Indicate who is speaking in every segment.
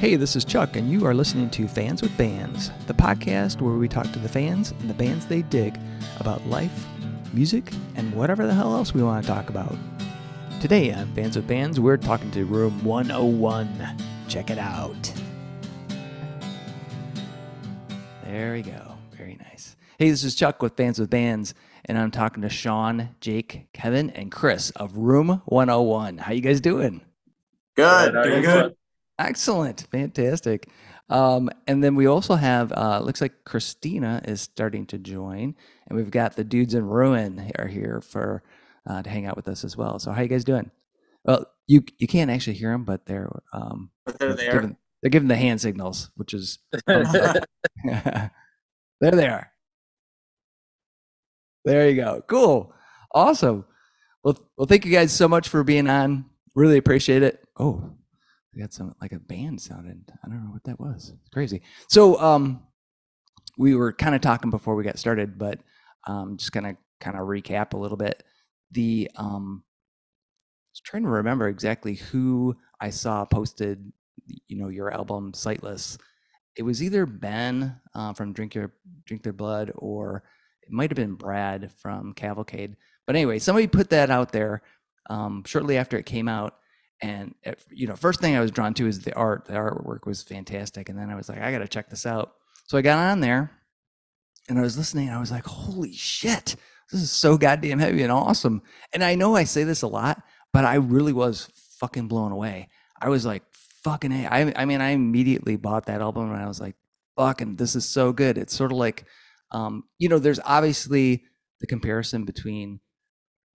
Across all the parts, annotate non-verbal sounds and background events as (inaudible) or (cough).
Speaker 1: Hey, this is Chuck, and you are listening to Fans with Bands, the podcast where we talk to the fans and the bands they dig about life, music, and whatever the hell else we want to talk about. Today on Fans with Bands, we're talking to Room 101. Check it out. There we go. Very nice. Hey, this is Chuck with Fans with Bands, and I'm talking to Sean, Jake, Kevin, and Chris of Room 101. How you guys doing?
Speaker 2: Good.
Speaker 3: Doing good.
Speaker 1: Excellent, fantastic. Um, and then we also have uh, looks like Christina is starting to join, and we've got the dudes in ruin are here for uh, to hang out with us as well. So how you guys doing? Well, you you can't actually hear them, but they're um,
Speaker 2: But they're there.
Speaker 1: Giving, they're giving the hand signals, which is (laughs) (laughs) there they are. There you go. Cool. Awesome. Well, well, thank you guys so much for being on. Really appreciate it. Oh, got some like a band sounded. I don't know what that was. It's crazy. So, um, we were kind of talking before we got started, but um, just of kind of recap a little bit. The um, I was trying to remember exactly who I saw posted, you know, your album Sightless. It was either Ben uh, from Drink Your Drink Their Blood, or it might have been Brad from Cavalcade. But anyway, somebody put that out there um, shortly after it came out, and at, you know, first thing I was drawn to is the art. The artwork was fantastic, and then I was like, I got to check this out. So I got on there, and I was listening. And I was like, Holy shit, this is so goddamn heavy and awesome. And I know I say this a lot, but I really was fucking blown away. I was like, fucking a. I, I mean, I immediately bought that album, and I was like, fucking, this is so good. It's sort of like, um, you know, there's obviously the comparison between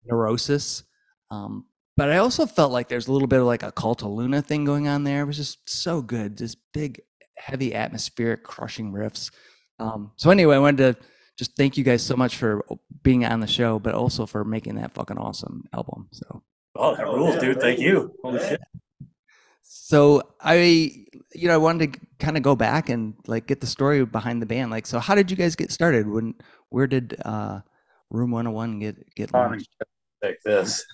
Speaker 1: Neurosis, um, but I also felt like there's a little bit of like a Cult of Luna thing going on there. It was just so good, just big, heavy, atmospheric, crushing riffs. Um, so anyway, I wanted to just thank you guys so much for being on the show, but also for making that fucking awesome album. So,
Speaker 3: Oh, that rules, dude. Thank you. Holy shit.
Speaker 1: so I, you know, I wanted to kind of go back and like get the story behind the band. Like, so how did you guys get started? When, where did uh, Room 101 get get launched?
Speaker 3: Like this.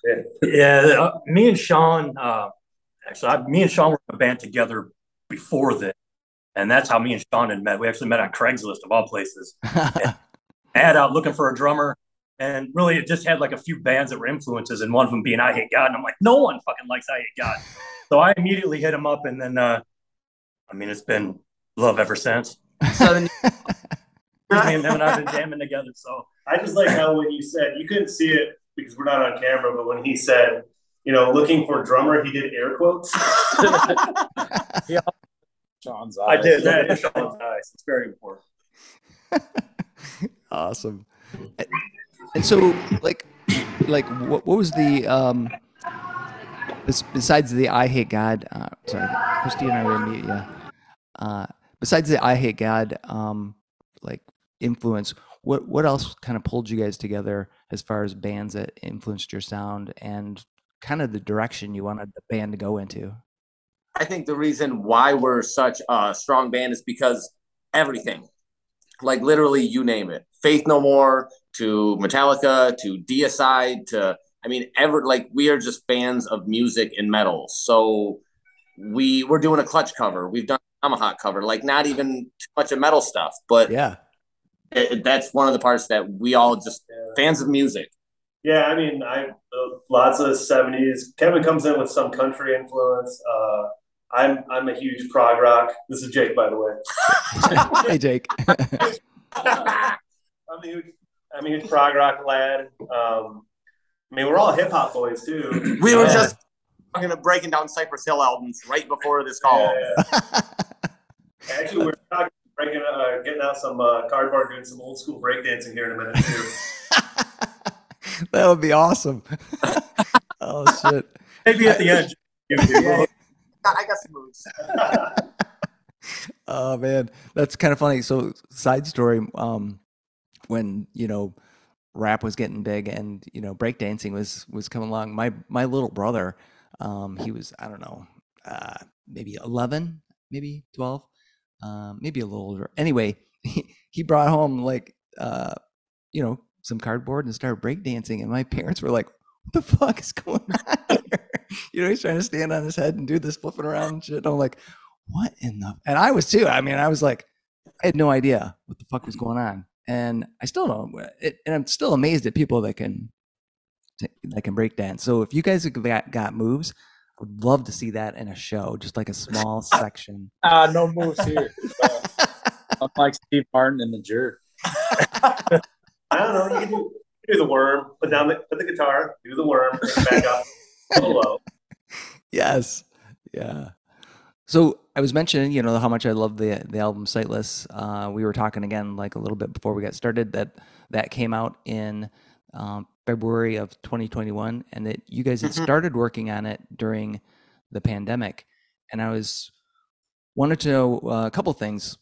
Speaker 3: Yeah, uh, me and Sean, uh, actually, I, me and Sean were in a band together before this. And that's how me and Sean had met. We actually met on Craigslist of all places. (laughs) Ad out looking for a drummer. And really, it just had like a few bands that were influences, and one of them being I Hate God. And I'm like, no one fucking likes I Hate God. so I immediately hit him up, and then, uh, I mean, it's been love ever since.
Speaker 2: So then-
Speaker 3: Me (laughs) and him and I've been jamming together. So
Speaker 4: I just like how when you said you couldn't see it because we're not on camera, but when he said, you know, looking for drummer, he did air quotes. (laughs)
Speaker 5: Sean's
Speaker 3: I
Speaker 5: eyes.
Speaker 3: did. That is Sean's eyes. It's very important. (laughs)
Speaker 1: awesome. And, and so, like, like what, what was the um, besides the I hate God? Uh, sorry, Christy and I were mute. Yeah. Uh, besides the I hate God, um, like influence, what what else kind of pulled you guys together as far as bands that influenced your sound and kind of the direction you wanted the band to go into?
Speaker 2: I think the reason why we're such a strong band is because everything, like literally, you name it, Faith No More to Metallica to DSI to, I mean, ever like we are just fans of music and metal. So we we're doing a Clutch cover, we've done a Tomahawk cover, like not even too much of metal stuff, but
Speaker 1: Yeah.
Speaker 2: It, it- that's one of the parts that we all just fans of music.
Speaker 4: yeah, I mean, I uh, lots of '70s. Kevin comes in with some country influence. Uh, I'm I'm a huge prog rock. This is Jake, by the way. (laughs)
Speaker 1: hey, Jake. (laughs)
Speaker 4: I'm a huge I'm a huge prog rock lad. Um, I mean, we're all hip hop boys too.
Speaker 2: We were
Speaker 1: Yeah.
Speaker 2: just fucking breaking down Cypress Hill albums right before this call.
Speaker 4: Yeah, yeah. (laughs) Actually, we're talking, breaking, uh, getting out some uh, cardboard, doing some old school breakdancing here in a minute too. (laughs)
Speaker 1: that would be awesome. (laughs) oh shit.
Speaker 3: Maybe at the end. you.
Speaker 2: I got some moves. (laughs)
Speaker 1: Oh man, that's kind of funny. So, side story, um, when you know rap was getting big and you know breakdancing was was coming along, my my little brother, um, he was I don't know, uh, maybe eleven, maybe twelve, um, maybe a little older. Anyway, (laughs) he, he brought home like uh, you know some cardboard and started breakdancing, and my parents were like, "What the fuck is going (laughs) on here?" you know, he's trying to stand on his head and do this flipping around and shit. I'm like, what in the? And I was too. I mean, I was like, I had no idea what the fuck was going on, and I still don't. It, and I'm still amazed at people that can that can break dance. So if you guys have got, got moves, would love to see that in a show, just like a small (laughs) section.
Speaker 5: Uh, no moves here. (laughs) I'm like Steve Martin in the jerk.
Speaker 4: I don't know. You can do, do the worm, put down the put the guitar, do the worm, back up, solo.
Speaker 1: yes. Yeah. So I was mentioning, you know, how much I love the the album Sightless. Uh, we were talking again, like a little bit before we got started, that that came out in um, February of 2021, and that you guys had
Speaker 2: Mhm.
Speaker 1: started working on it during the pandemic. And I was wanted to know uh, a couple things.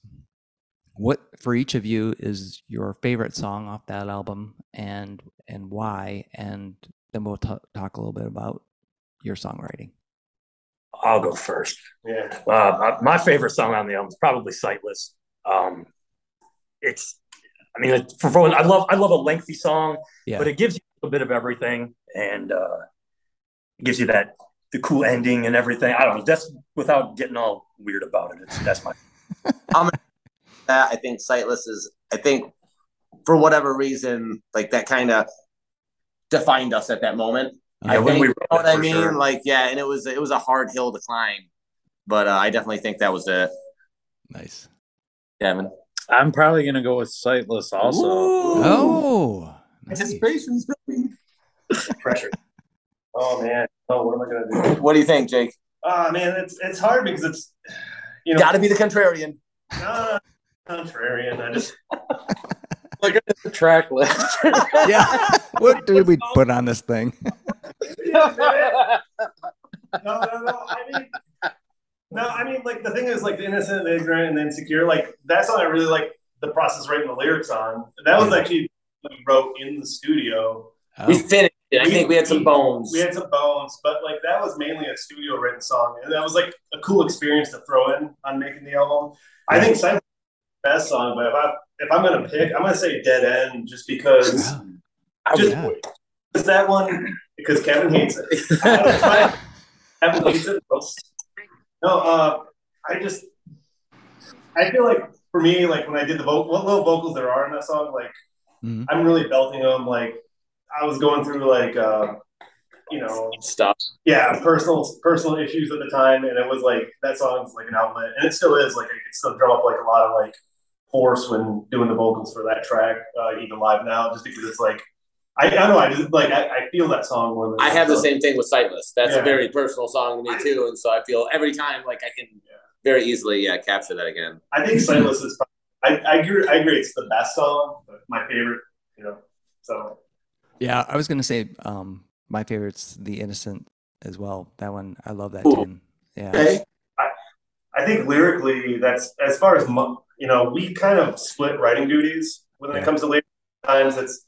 Speaker 1: What for each of you is your favorite song off that album, and and why? And then we'll ta talk a little bit about your songwriting.
Speaker 3: I'll go first.
Speaker 4: Yeah.
Speaker 3: Uh, my favorite song on the album is probably "Sightless." Um, it's, I mean, for, for I love I love a lengthy song,
Speaker 1: Yeah.
Speaker 3: but it gives you a bit of everything, and uh, it gives you that the cool ending and everything. I don't know. That's without getting all weird about it. It's that's my (laughs)
Speaker 2: that. I think Sightless is, I think for whatever reason, like that kind of defined us at that moment.
Speaker 1: Yeah,
Speaker 2: I
Speaker 3: when
Speaker 2: think,
Speaker 3: we
Speaker 2: you know what I mean?
Speaker 3: sure.
Speaker 2: Like, yeah, and it was it was a hard hill to climb, but uh, I definitely think that was it.
Speaker 1: Nice.
Speaker 2: Kevin,
Speaker 5: I'm probably gonna go with Sightless also.
Speaker 2: Ooh.
Speaker 1: Oh, nice.
Speaker 2: anticipation's building. (laughs)
Speaker 4: Pressure. Oh man. Oh, what am I gonna do?
Speaker 2: What do you think, Jake?
Speaker 4: Ah man, it's it's hard because it's you know
Speaker 2: Got to be the contrarian.
Speaker 4: no, contrarian. I just
Speaker 5: Look at the track list. (laughs)
Speaker 1: yeah. What did we put on this thing? (laughs)
Speaker 4: no, no, no. I mean, no, I mean, like the thing is, like the innocent, the ignorant, and the insecure. Like that's song, I really like the process writing the lyrics on. That was actually we wrote in the studio. Oh.
Speaker 2: We
Speaker 1: Oh,
Speaker 2: finished it. I think we had some bones.
Speaker 4: We had some bones, but like that was mainly a studio written song, and that was like a cool experience to throw in on making the album. I think Silent is the best song, but if I if I'm gonna pick, I'm gonna say Dead End, just because
Speaker 1: wow.
Speaker 4: Oh, just
Speaker 1: Yeah.
Speaker 4: because that one because Kevin hates it. (laughs) Kevin hates it most. No, uh, I just I feel like for me, like when I did the vocal, what little vocals there are in that song, like
Speaker 1: Mhm.
Speaker 4: I'm really belting them. Like I was going through like uh, you know
Speaker 2: Stuff.
Speaker 4: yeah personal personal issues at the time and it was like that song's like an outlet and it still is like i could still drum up like a lot of like force when doing the vocals for that track uh, even live now just because it's like i, I don't know i just like I, I feel that song more than
Speaker 2: I have the same thing with Sightless. That's
Speaker 4: Yeah.
Speaker 2: a very personal song to me too, and so I feel every time like I can very easily yeah capture that again.
Speaker 4: i think sightless is I, I agree i agree it's the best song but my favorite you know so
Speaker 1: Yeah, I was gonna say um, my favorite's "The Innocent" as well. That one, I love that
Speaker 2: Ooh.
Speaker 1: tune. Yeah.
Speaker 2: Okay.
Speaker 4: I think lyrically, that's as far as you know, we kind of split writing duties when
Speaker 1: Yeah.
Speaker 4: it comes to lyrics. Times it's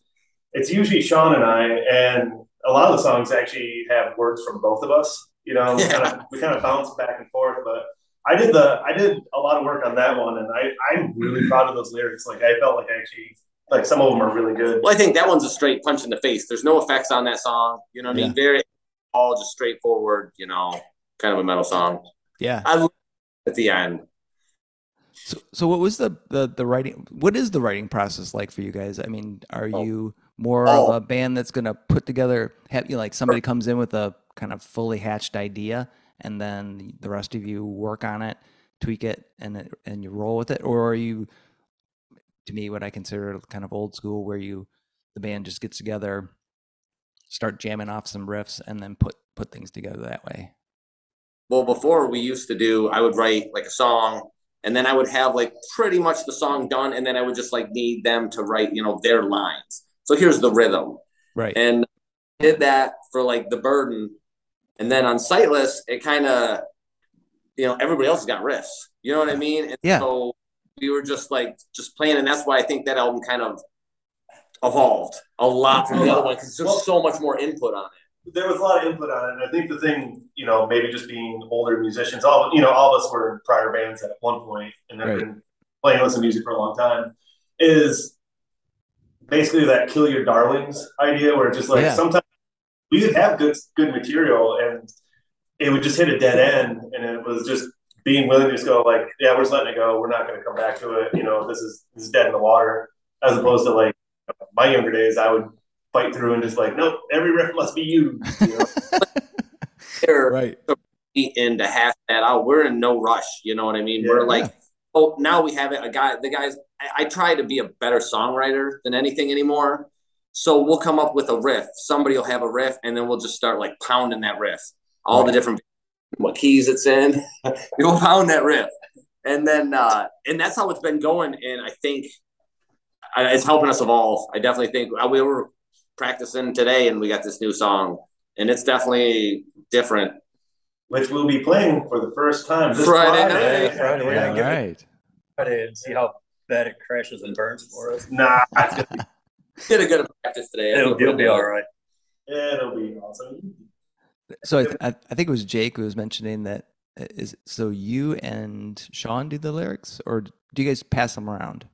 Speaker 4: it's usually Sean and I, and a lot of the songs actually have words from both of us. You know, we
Speaker 2: Yeah.
Speaker 4: kind of we kind of bounce back and forth. But I did the I did a lot of work on that one, and I I'm really mm-hmm. proud of those lyrics. Like I felt like I actually like some of them are really good.
Speaker 2: Well, I think that one's a straight punch in the face. There's no effects on that song. You know what I mean? Very all just straightforward. You know, kind of a metal song.
Speaker 1: Yeah.
Speaker 2: I love it at the end.
Speaker 1: So, so what was the, the the writing? What is the writing process like for you guys? I mean, are
Speaker 2: Oh.
Speaker 1: you more
Speaker 2: Oh.
Speaker 1: of a band that's gonna put together? Have you like somebody comes in with a kind of fully hatched idea, and then the rest of you work on it, tweak it, and it, and you roll with it, or are you, to me, what I consider kind of old school, where you the band just gets together, start jamming off some riffs, and then put put things together that way.
Speaker 2: Well, before we used to do, I would write like a song, and then I would have like pretty much the song done, and then I would just like need them to write, you know, their lines. So here's the rhythm,
Speaker 1: Right.
Speaker 2: and did that for like the burden, and then on Sightless, it kind of, you know, everybody else has got riffs. You know what I mean? And
Speaker 1: Yeah.
Speaker 2: So we were just like just playing, and that's why I think that album kind of evolved a lot from the other one because there's so much more input on it.
Speaker 4: there was a lot of input on it. And I think the thing, you know, maybe just being older musicians, all you know, all of us were in prior bands at one point and have
Speaker 1: Right.
Speaker 4: been playing listen music for a long time, is basically that kill your darlings idea where it's just like
Speaker 1: Yeah.
Speaker 4: sometimes we would have good good material and it would just hit a dead end and it was just being willing to just go like, yeah, we're just letting it go. We're not going to come back to it. You know, this is this is dead in the water. As opposed to like my younger days, I would fight through and just like, nope, every riff must be used. You know? (laughs)
Speaker 2: They're
Speaker 1: Right.
Speaker 2: and to hash that out. We're in no rush. You know what I mean?
Speaker 4: Yeah.
Speaker 2: We're like, oh, now we have it. A guy, the guys. I, I try to be a better songwriter than anything anymore. So we'll come up with a riff. Somebody will have a riff, and then we'll just start like pounding that riff. All the different what keys it's in. (laughs) we'll pound that riff, and then uh, and that's how it's been going. And I think it's helping us evolve. I definitely think uh, we were practicing today, and we got this new song, and it's definitely different.
Speaker 4: Which we'll be playing for the first time this
Speaker 2: Friday
Speaker 4: Friday.
Speaker 2: night.
Speaker 3: Yeah, Friday. We're
Speaker 1: Yeah,
Speaker 3: gonna give
Speaker 1: right.
Speaker 3: Friday and see how bad it crashes and burns for us.
Speaker 4: Nah, it's gonna be-
Speaker 2: Did a good practice today.
Speaker 3: It'll, it'll be all right.
Speaker 4: it'll be awesome.
Speaker 1: So I, th- I I think it was Jake who was mentioning that uh, so you and Sean do the lyrics or do you guys pass them around?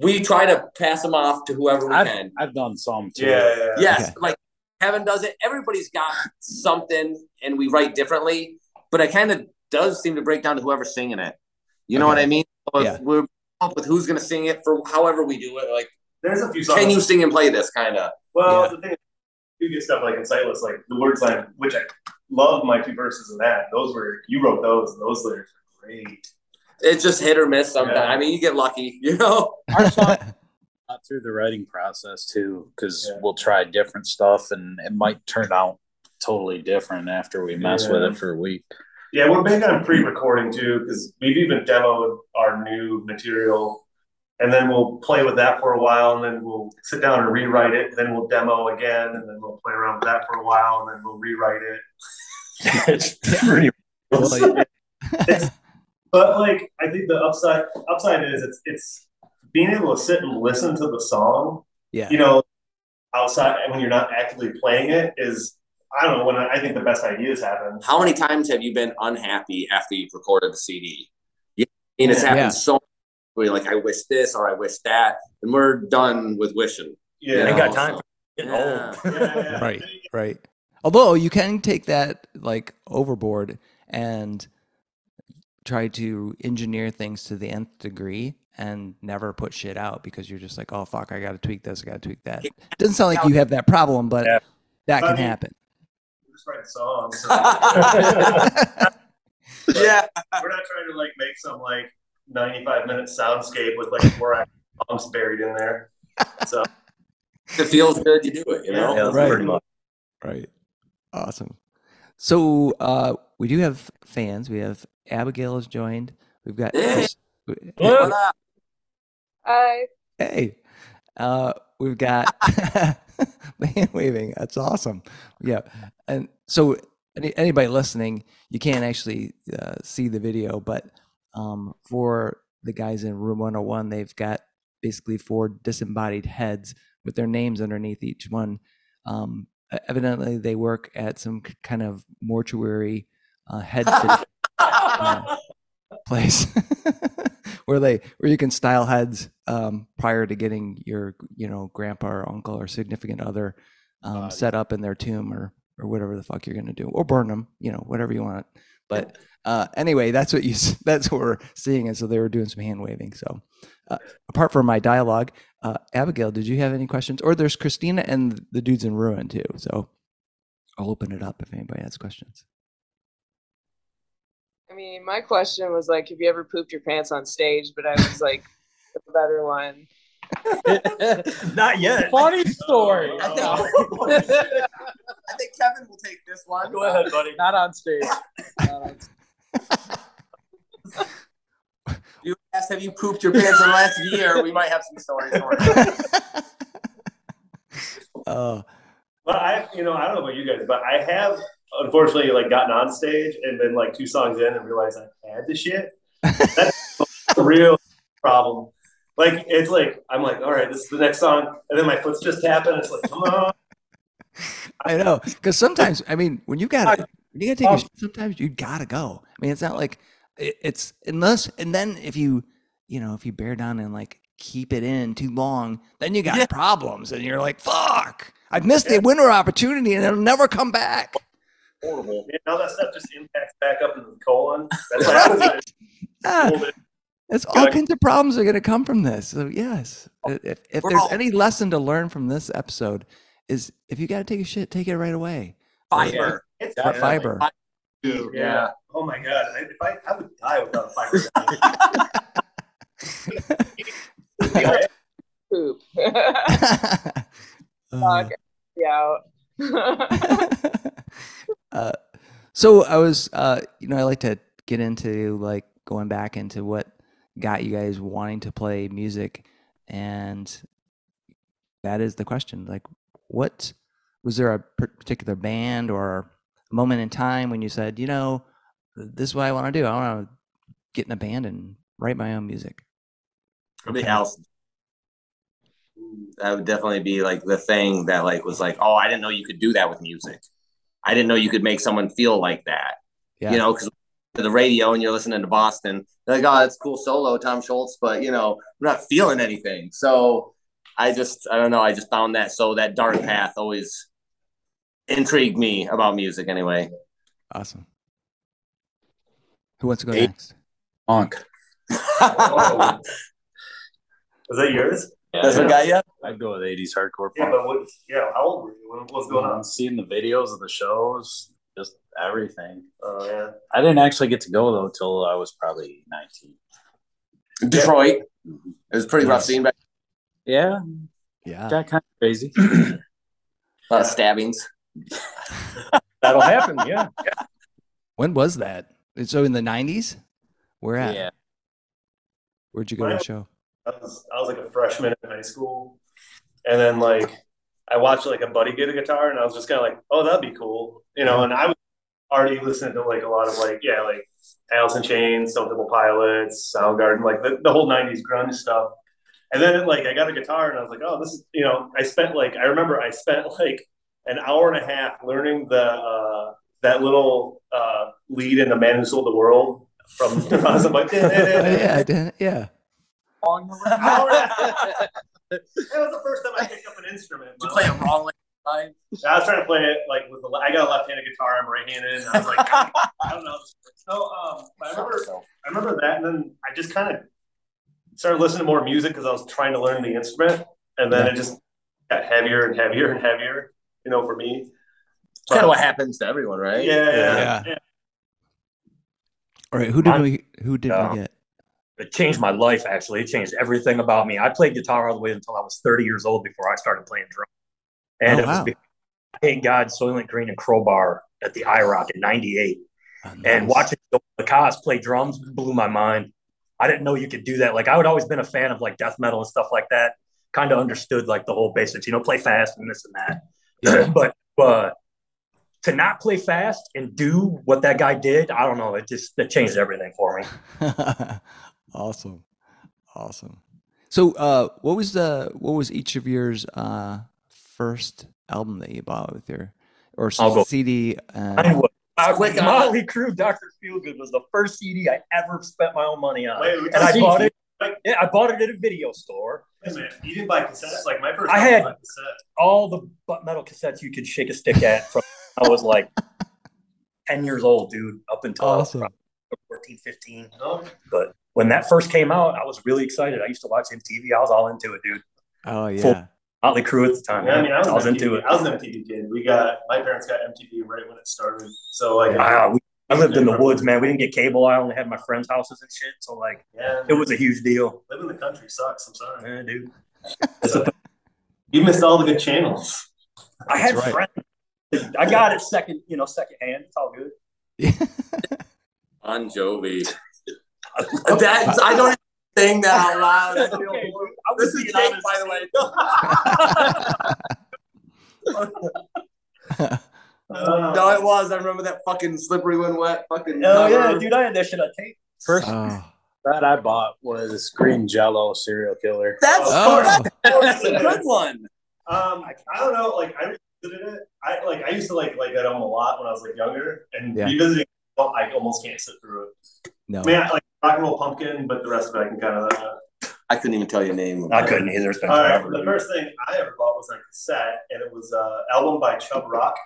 Speaker 2: We try to pass them off to whoever we
Speaker 5: I've,
Speaker 2: can.
Speaker 5: I've done some too.
Speaker 4: Yeah, yeah, yeah.
Speaker 2: Yes,
Speaker 1: Okay.
Speaker 2: like Kevin does it. Everybody's got something, and we write differently. But it kind of does seem to break down to whoever's singing it. You know
Speaker 1: Okay.
Speaker 2: what I mean? So if
Speaker 1: Yeah.
Speaker 2: We're up with who's going to sing it for however we do it. Like,
Speaker 4: There's a few songs.
Speaker 2: can you sing and play this kind of?
Speaker 4: Well,
Speaker 1: Yeah.
Speaker 4: the thing is, you get stuff like in Sightless, like the word line, which I love my two verses in that. Those were you wrote those, and those lyrics are great.
Speaker 2: It's just hit or miss sometimes.
Speaker 4: Yeah.
Speaker 2: I mean, you get lucky, (laughs) you know.
Speaker 5: Our song (laughs) through the writing process too, because
Speaker 4: Yeah.
Speaker 5: we'll try different stuff and it might turn out totally different after we mess with it for a week.
Speaker 4: Yeah, we're big on pre-recording too, because we've even demoed our new material, and then we'll play with that for a while, and then we'll sit down and rewrite it. And Then we'll demo again, and then we'll play around with that for a while, and then we'll rewrite it.
Speaker 3: it's pretty.
Speaker 1: Yeah.
Speaker 4: But like, I think the upside upside is it's it's being able to sit and listen to the song.
Speaker 1: yeah.
Speaker 4: You know, outside when you're not actively playing it is I don't know when I, I think the best ideas happen.
Speaker 2: How many times have you been unhappy after you've recorded the CD? You, I mean, it's happened
Speaker 1: Yeah.
Speaker 2: so. Where you're like, I wish this or I wish that, and we're done with wishing.
Speaker 4: Yeah,
Speaker 3: ain't
Speaker 2: know,
Speaker 3: got time
Speaker 2: so- Yeah.
Speaker 4: Yeah, yeah. (laughs)
Speaker 1: Right. Right. Although you can take that like overboard and try to engineer things to the nth degree and never put shit out because you're just like, oh fuck, I got to tweak this, I got to tweak that. It Doesn't sound like you have that problem, but
Speaker 3: Yeah.
Speaker 1: that
Speaker 4: I
Speaker 1: can
Speaker 4: mean-
Speaker 1: happen.
Speaker 4: We're just writing songs. (laughs) So
Speaker 2: yeah,
Speaker 4: we're not trying to like make some like 95 minute soundscape with like four actual songs buried in there. So
Speaker 2: if it feels good, you do it. You know.
Speaker 3: Yeah, that's
Speaker 1: Right.
Speaker 3: pretty much.
Speaker 1: Right. Awesome. So uh, we do have fans. We have Abigail has joined. We've got
Speaker 2: Yeah.
Speaker 1: Chris-
Speaker 6: Hi.
Speaker 1: hey. Uh, we've got (laughs) hand waving. That's awesome. Yeah. And so any, anybody listening, you can't actually uh, see the video, but um, for the guys in room 101, they've got basically four disembodied heads with their names underneath each one. Um, evidently, they work at some kind of mortuary uh, head (laughs) uh, place (laughs) where they where you can style heads um, prior to getting your you know grandpa or uncle or significant other um,
Speaker 4: Body.
Speaker 1: set up in their tomb or or whatever the fuck you're gonna do or burn them you know whatever you want but uh, anyway that's what you (laughs) that's what we're seeing and so they were doing some hand waving so uh, apart from my dialogue uh, abigail did you have any questions or there's christina and the dudes in ruin too so i'll open it up if anybody has questions
Speaker 6: I mean, my question was like, have you ever pooped your pants on stage? But I was like, the better one. (laughs)
Speaker 3: Not yet.
Speaker 5: Funny story.
Speaker 2: I think, (laughs) I think Kevin will take this one.
Speaker 3: Go ahead, buddy.
Speaker 5: Not on stage. Not (laughs) on
Speaker 2: You asked, have you pooped your pants in the last year? We might have some stories for you.
Speaker 1: uh,
Speaker 4: But I, you know, I don't know about you guys, but I have unfortunately like gotten on stage and been like two songs in and realized I had the shit. That's a real problem. Like it's like I'm like, all right, this is the next song, and then my foot's just tapping. It's like, come on. (laughs)
Speaker 1: I know, because sometimes, I mean, when you got when you got to take
Speaker 3: um,
Speaker 1: shit, sometimes you gotta go. I mean, it's not like it, it's unless, and then if you, you know, if you bear down and like keep it in too long, then you got
Speaker 2: Yeah.
Speaker 1: problems, and you're like, fuck, I've missed the winter opportunity, and it'll never come back.
Speaker 2: horrible.
Speaker 4: Man, all that stuff just impacts back up into the colon. That's when (laughs)
Speaker 1: Ah,
Speaker 4: cold.
Speaker 1: it's all kinds of problems are going to come from this. So yes, if, if there's
Speaker 2: all-
Speaker 1: any lesson to learn from this episode, is if you got to take a shit, take it right away.
Speaker 2: Fiber.
Speaker 4: It's
Speaker 1: Or
Speaker 5: Definitely.
Speaker 1: fiber.
Speaker 4: Dude,
Speaker 2: Yeah.
Speaker 4: Oh my god. I, if I, I would die without fiber.
Speaker 6: Poop.
Speaker 1: Uh,
Speaker 6: Fuck. Yeah.
Speaker 1: uh, so I was, uh, you know, I like to get into like going back into what got you guys wanting to play music, and that is the question. Like, what was there a particular band or moment in time when you said, you know, this is what I want to do. I want to get in a band and write my own music.
Speaker 2: Probably Allison. That would definitely be like the thing that like was like, oh, I didn't know you could do that with music. I didn't know you could make someone feel like that.
Speaker 1: Yeah.
Speaker 2: You know, because the radio and you're listening to Boston, they're like, oh, that's cool solo, Tom Scholz, but you know, I'm not feeling anything. So I just, I don't know, I just found that so that dark path always intrigued me about music anyway.
Speaker 1: Awesome. Who wants to go
Speaker 5: Eight.
Speaker 1: next?
Speaker 5: Honk.
Speaker 2: That's (laughs)
Speaker 4: Was that yours?
Speaker 2: That's what got you?
Speaker 5: I'd go with 80s hardcore
Speaker 4: Yeah,
Speaker 5: punk.
Speaker 4: but what, yeah, how old were you? What, what's going on?
Speaker 5: Seeing the videos of the shows, just everything.
Speaker 4: Oh, yeah.
Speaker 5: I didn't actually get to go though till I was probably 19.
Speaker 2: Detroit. It was a pretty rough scene back.
Speaker 5: Yeah,
Speaker 1: Yeah.
Speaker 5: got kind of crazy. (clears throat)
Speaker 2: A lot of stabbings. (laughs)
Speaker 3: That'll happen. Yeah.
Speaker 1: When was that? So in the nineties? Where at?
Speaker 5: yeah,
Speaker 1: Where'd you go to the show?
Speaker 4: I was, I was like a freshman in high school. And then, like, I watched like a buddy get a guitar, and I was just kind of like, oh, that'd be cool. You know, and I was already listening to like a lot of like, yeah, like Alice in Chains, Stone Temple Pilots, Soundgarden, like the, the whole 90s grunge stuff. And then, like, I got a guitar, and I was like, oh, this is, you know, I spent like, I remember I spent like an hour and a half learning the, uh, that little uh, lead in The Man Who Sold the World from, I was like,
Speaker 1: yeah, I did. Yeah. (laughs) (laughs)
Speaker 4: That was the first time I picked up an instrument.
Speaker 2: You play
Speaker 4: like,
Speaker 2: it wrong line.
Speaker 4: I was trying to play it like with the. I got a left-handed guitar. I'm right-handed. And I was like, (laughs) I don't know. So um, I remember, I remember that, and then I just kind of started listening to more music because I was trying to learn the instrument, and then
Speaker 1: Yeah.
Speaker 4: it just got heavier and heavier and heavier. You know, for me.
Speaker 2: It's kind of what happens to everyone, right?
Speaker 4: Yeah, yeah.
Speaker 1: Yeah.
Speaker 4: yeah.
Speaker 1: All right. Who did
Speaker 3: I'm-
Speaker 1: we? Who did
Speaker 3: Yeah.
Speaker 1: we get?
Speaker 3: It changed my life, actually. It changed everything about me. I played guitar all the way until I was 30 years old before I started playing drums. And
Speaker 1: Oh,
Speaker 3: it was
Speaker 1: wow.
Speaker 3: because Thank God, Soilent Green and Crowbar at the IROC in 98.
Speaker 1: Oh,
Speaker 3: And watching the Cos play drums blew my mind. I didn't know you could do that. Like, I would always been a fan of like death metal and stuff like that. Kind of understood like the whole basics, you know, play fast and this and that. (clears throat) but uh, to not play fast and do what that guy did, I don't know. It just it changed everything for me. (laughs)
Speaker 1: awesome. Awesome. So, uh, what was the what was each of yours uh first album that you bought with your or
Speaker 3: I'll.
Speaker 1: CD? Uh,
Speaker 3: Mine was- uh,
Speaker 2: Quick on
Speaker 3: Motley Crue, Doctor Feelgood was the first CD I ever spent my own money on,
Speaker 4: Wait,
Speaker 3: and I bought it. Yeah, I bought it at a video store.
Speaker 4: Wait a minute. You didn't buy cassettes? Like my first.
Speaker 3: I had- All the butt metal cassettes you could shake a stick at from (laughs) I was like ten years old, dude, up until I
Speaker 1: Awesome.
Speaker 3: 14, 15.
Speaker 4: No?
Speaker 3: But when that first came out, I was really excited. I used to watch MTV. I was all into it, dude.
Speaker 1: oh yeah.
Speaker 3: Full- Motley Crue at the time.
Speaker 4: Yeah, I mean, I was,
Speaker 3: I was into it.
Speaker 4: I was an MTV kid. We got my parents got MTV right when it started. So like,
Speaker 3: we- I lived in the woods, man. We didn't get cable. I only had my friends' houses and shit. So like,
Speaker 4: yeah,
Speaker 3: it was a huge deal.
Speaker 4: living in the country sucks. I'm sorry.
Speaker 3: Yeah, dude.
Speaker 4: You missed all the good channels.
Speaker 3: I had
Speaker 1: right.
Speaker 3: friends. I got it second, you know, second hand. It's all good. (laughs)
Speaker 2: Bon Jovi. (laughs) That's I don't even saying that out loud. I feel
Speaker 3: Okay,
Speaker 2: horrible. This is
Speaker 3: being
Speaker 2: Jake, by the way.
Speaker 4: Uh, (laughs) (laughs)
Speaker 2: no, it was. I remember that fucking slippery when wet fucking.
Speaker 3: Oh yeah,
Speaker 2: cover.
Speaker 3: dude, I had that shit on tape.
Speaker 5: First
Speaker 1: oh,
Speaker 5: that I bought was Green Jello Cereal Killer.
Speaker 2: That's
Speaker 1: Oh.
Speaker 2: that's a good one.
Speaker 4: Um, I, I don't know. Like I revisited it. I like I used to like like that album a lot when I was like younger, and
Speaker 1: Yeah.
Speaker 4: revisiting. It, I almost can't sit through it.
Speaker 1: no.
Speaker 4: I mean, I like Rock and Roll Pumpkin, but the rest of it I can kind of. Uh,
Speaker 2: I couldn't even tell your name.
Speaker 3: I couldn't either. It's been
Speaker 4: all right, the first thing I ever bought was on cassette, and it was uh album by Chubb Rock,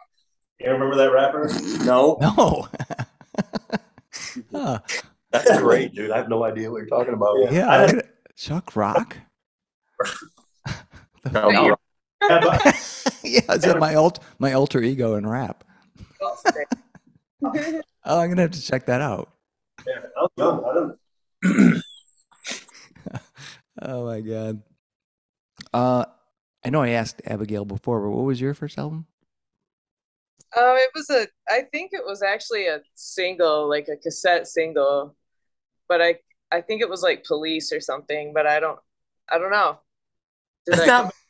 Speaker 4: You remember that rapper?
Speaker 2: No.
Speaker 1: No. (laughs) Huh.
Speaker 3: That's great, dude. I have no idea what you're talking about.
Speaker 1: Yeah.
Speaker 4: I
Speaker 1: I Chuck Rock. (laughs)
Speaker 2: No.
Speaker 4: Yeah, but
Speaker 1: yeah, is (laughs) that my alt my alter ego in rap? Oh, I'm gonna have to check that out.
Speaker 4: yeah, I was young. I don't. (clears throat)
Speaker 1: Oh my god. Uh, I know I asked Abigail before, but what was your first album?
Speaker 6: Um, it was a. I think it was actually a single, like a cassette single, but I I think it was like Police or something. But I don't I don't know. Did
Speaker 2: It's (laughs)
Speaker 6: I-
Speaker 2: not. (laughs)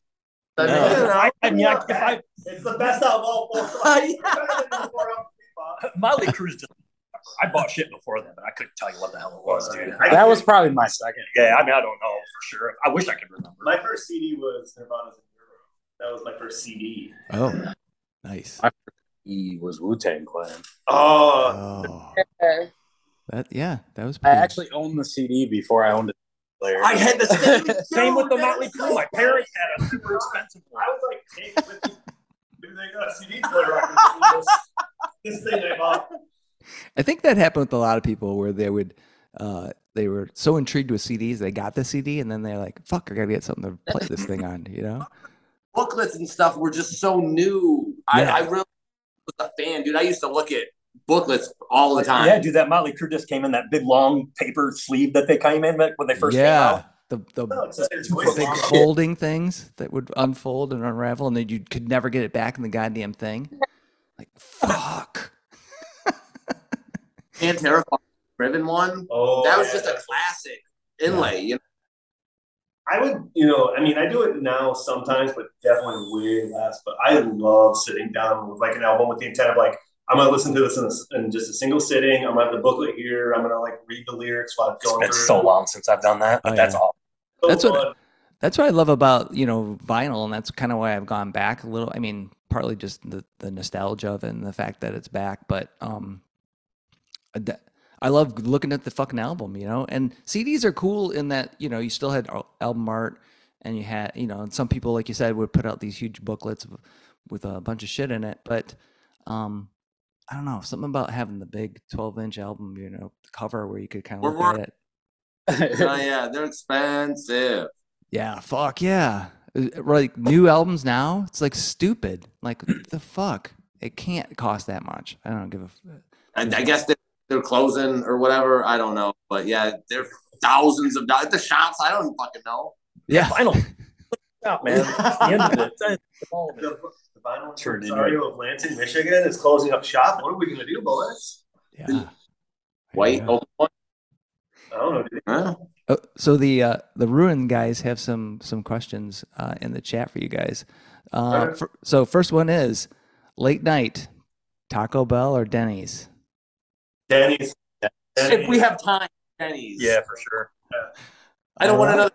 Speaker 3: No. I, I mean, I, I,
Speaker 4: It's the best out of all four. (laughs)
Speaker 2: Yeah.
Speaker 4: Better than the four albums we bought.
Speaker 3: Motley Crue's. I bought shit before that, but I couldn't tell you what the hell it was, dude. I,
Speaker 5: That was probably my second.
Speaker 3: yeah, I mean, I don't know for sure. I wish I could remember.
Speaker 4: My first CD was Nirvana's In Utero. That was my first CD.
Speaker 1: Oh, nice.
Speaker 5: He was Wu Tang Clan.
Speaker 4: Oh,
Speaker 1: Oh, that yeah, that was. Pretty...
Speaker 5: I
Speaker 1: Pretty,
Speaker 5: actually owned the CD before I owned a player.
Speaker 2: I had the same. (laughs)
Speaker 3: Same with the
Speaker 2: Yo,
Speaker 3: Motley Crue. My parents had a super expensive one.
Speaker 4: I was like, hey, with (laughs) the, maybe they got a CD player on (laughs) this, this thing I bought.
Speaker 1: I think that happened with a lot of people where they would, uh, they were so intrigued with CDs, they got the CD, and then they're like, "Fuck, I gotta get something to play this thing on," you know? (laughs)
Speaker 2: booklets and stuff were just so new.
Speaker 1: Yeah.
Speaker 2: I, I really was a fan, dude. I used to look at booklets all the time.
Speaker 3: Yeah, dude, that Motley Crue disc came in that big long paper sleeve that they came in when they first
Speaker 1: yeah,
Speaker 3: came out.
Speaker 1: the the
Speaker 4: No, it's just it's
Speaker 3: Two
Speaker 4: way
Speaker 3: foot
Speaker 1: big
Speaker 3: long.
Speaker 4: long.
Speaker 1: folding things that would unfold and unravel, and then you could never get it back in the goddamn thing. Like, fuck. (laughs)
Speaker 2: And Terrifying Ribbon one.
Speaker 4: Oh,
Speaker 2: that was
Speaker 4: yeah,
Speaker 2: just a classic inlay. You know?
Speaker 4: I would, you know, I mean, I do it now sometimes, but definitely way less. But I love sitting down with like an album with the intent of like, I'm gonna listen to this in, a, in just a single sitting. I'm gonna have the booklet here. I'm gonna like read the lyrics while I'm
Speaker 3: It's
Speaker 4: going
Speaker 3: been
Speaker 4: through.
Speaker 3: so long since I've done that, but
Speaker 1: Oh,
Speaker 3: that's
Speaker 1: yeah.
Speaker 3: all.
Speaker 4: So
Speaker 1: That's what-
Speaker 4: fun.
Speaker 1: That's what I love about you know vinyl, and that's kind of why I've gone back a little. I mean, partly just the, the nostalgia of it and the fact that it's back, but um, I love looking at the fucking album, you know. And CDs are cool in that you know you still had album art, and you had you know, and some people like you said would put out these huge booklets with a bunch of shit in it, but um, I don't know something about having the big twelve inch album, you know, cover where you could kind of look at it. (laughs)
Speaker 2: oh yeah, they're expensive.
Speaker 1: Yeah, fuck yeah. Uh, Like new albums now, it's like stupid. Like the fuck, it can't cost that much. I don't give a. f-
Speaker 2: I, I guess they're, they're closing or whatever. I don't know, but yeah, they're thousands of dollars. The shops, I don't fucking know.
Speaker 1: Yeah,
Speaker 3: Final. (laughs) Stop, man. It's the end of it. (laughs) It's all of it.
Speaker 4: The, the vinyl
Speaker 3: Turned
Speaker 4: Rosario of Lansing, Michigan is closing up shop. What are we gonna do, boys?
Speaker 1: yeah.
Speaker 2: White,
Speaker 1: go.
Speaker 2: open one.
Speaker 4: I don't know.
Speaker 2: Huh?
Speaker 1: Oh, so the uh, the ruin guys have some some questions uh, in the chat for you guys. Uh,
Speaker 4: Alright.
Speaker 1: fir- so first one is late night, Taco Bell or Denny's?
Speaker 4: Danny's.
Speaker 2: If we have time, Denny's.
Speaker 3: Yeah, for sure.
Speaker 2: I don't want
Speaker 1: Alright.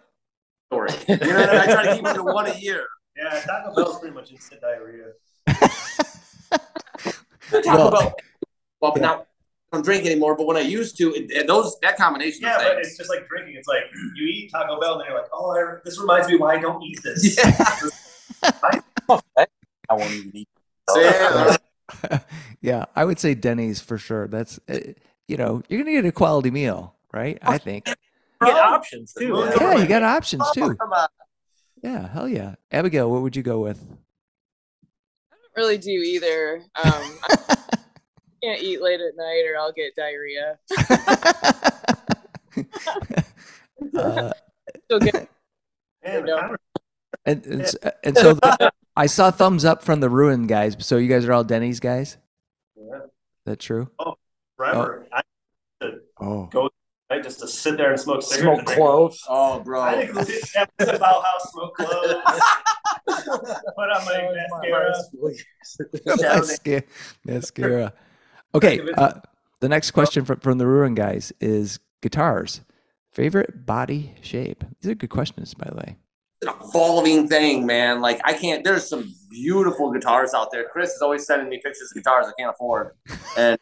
Speaker 2: another story. (laughs) You know what I try to keep it to one a year.
Speaker 4: Yeah, Taco Bell's pretty much instant diarrhea.
Speaker 2: Taco
Speaker 1: Well-
Speaker 2: Bell. Well, but
Speaker 1: Yeah.
Speaker 2: now I don't drink anymore. But when I used to, it, it- those that combination
Speaker 4: Yeah,
Speaker 2: of
Speaker 4: but it's just like drinking. It's like you eat Taco Bell, and then you're like, oh, I, this reminds me why I don't eat this.
Speaker 2: Yeah. (laughs)
Speaker 5: I won't even eat.
Speaker 2: Yeah. (laughs)
Speaker 1: yeah, I would say Denny's for sure. That's uh, you know you're gonna get a quality meal, right? I think.
Speaker 3: You get options too.
Speaker 4: Yeah.
Speaker 1: Yeah, you got options too.
Speaker 2: come.
Speaker 1: Yeah, hell yeah. Abigail, what would you go with?
Speaker 6: I don't really do either. Um, I (laughs) can't eat late at night or I'll get diarrhea.
Speaker 1: uh, (laughs) (laughs)
Speaker 6: Still get (laughs)
Speaker 4: Man,
Speaker 6: No.
Speaker 1: and and, and so the, I saw thumbs up from the ruin guys. So you guys are all Denny's guys.
Speaker 4: Yeah,
Speaker 1: Is that true?
Speaker 4: forever. I,
Speaker 1: Oh,
Speaker 4: I just to sit there and smoke cigarettes.
Speaker 5: Smoke
Speaker 4: and
Speaker 5: cloves.
Speaker 2: Oh, bro.
Speaker 4: I think this episode about how smoke clothes. Put on my mascara.
Speaker 1: mascara. mascara. Okay, uh, the next question from from the ruin guys is guitars. Favorite body shape? These are good questions, by the way.
Speaker 2: It's an evolving thing, man. Like I can't. There's some beautiful guitars out there. Chris is always sending me pictures of guitars I can't afford, (laughs) and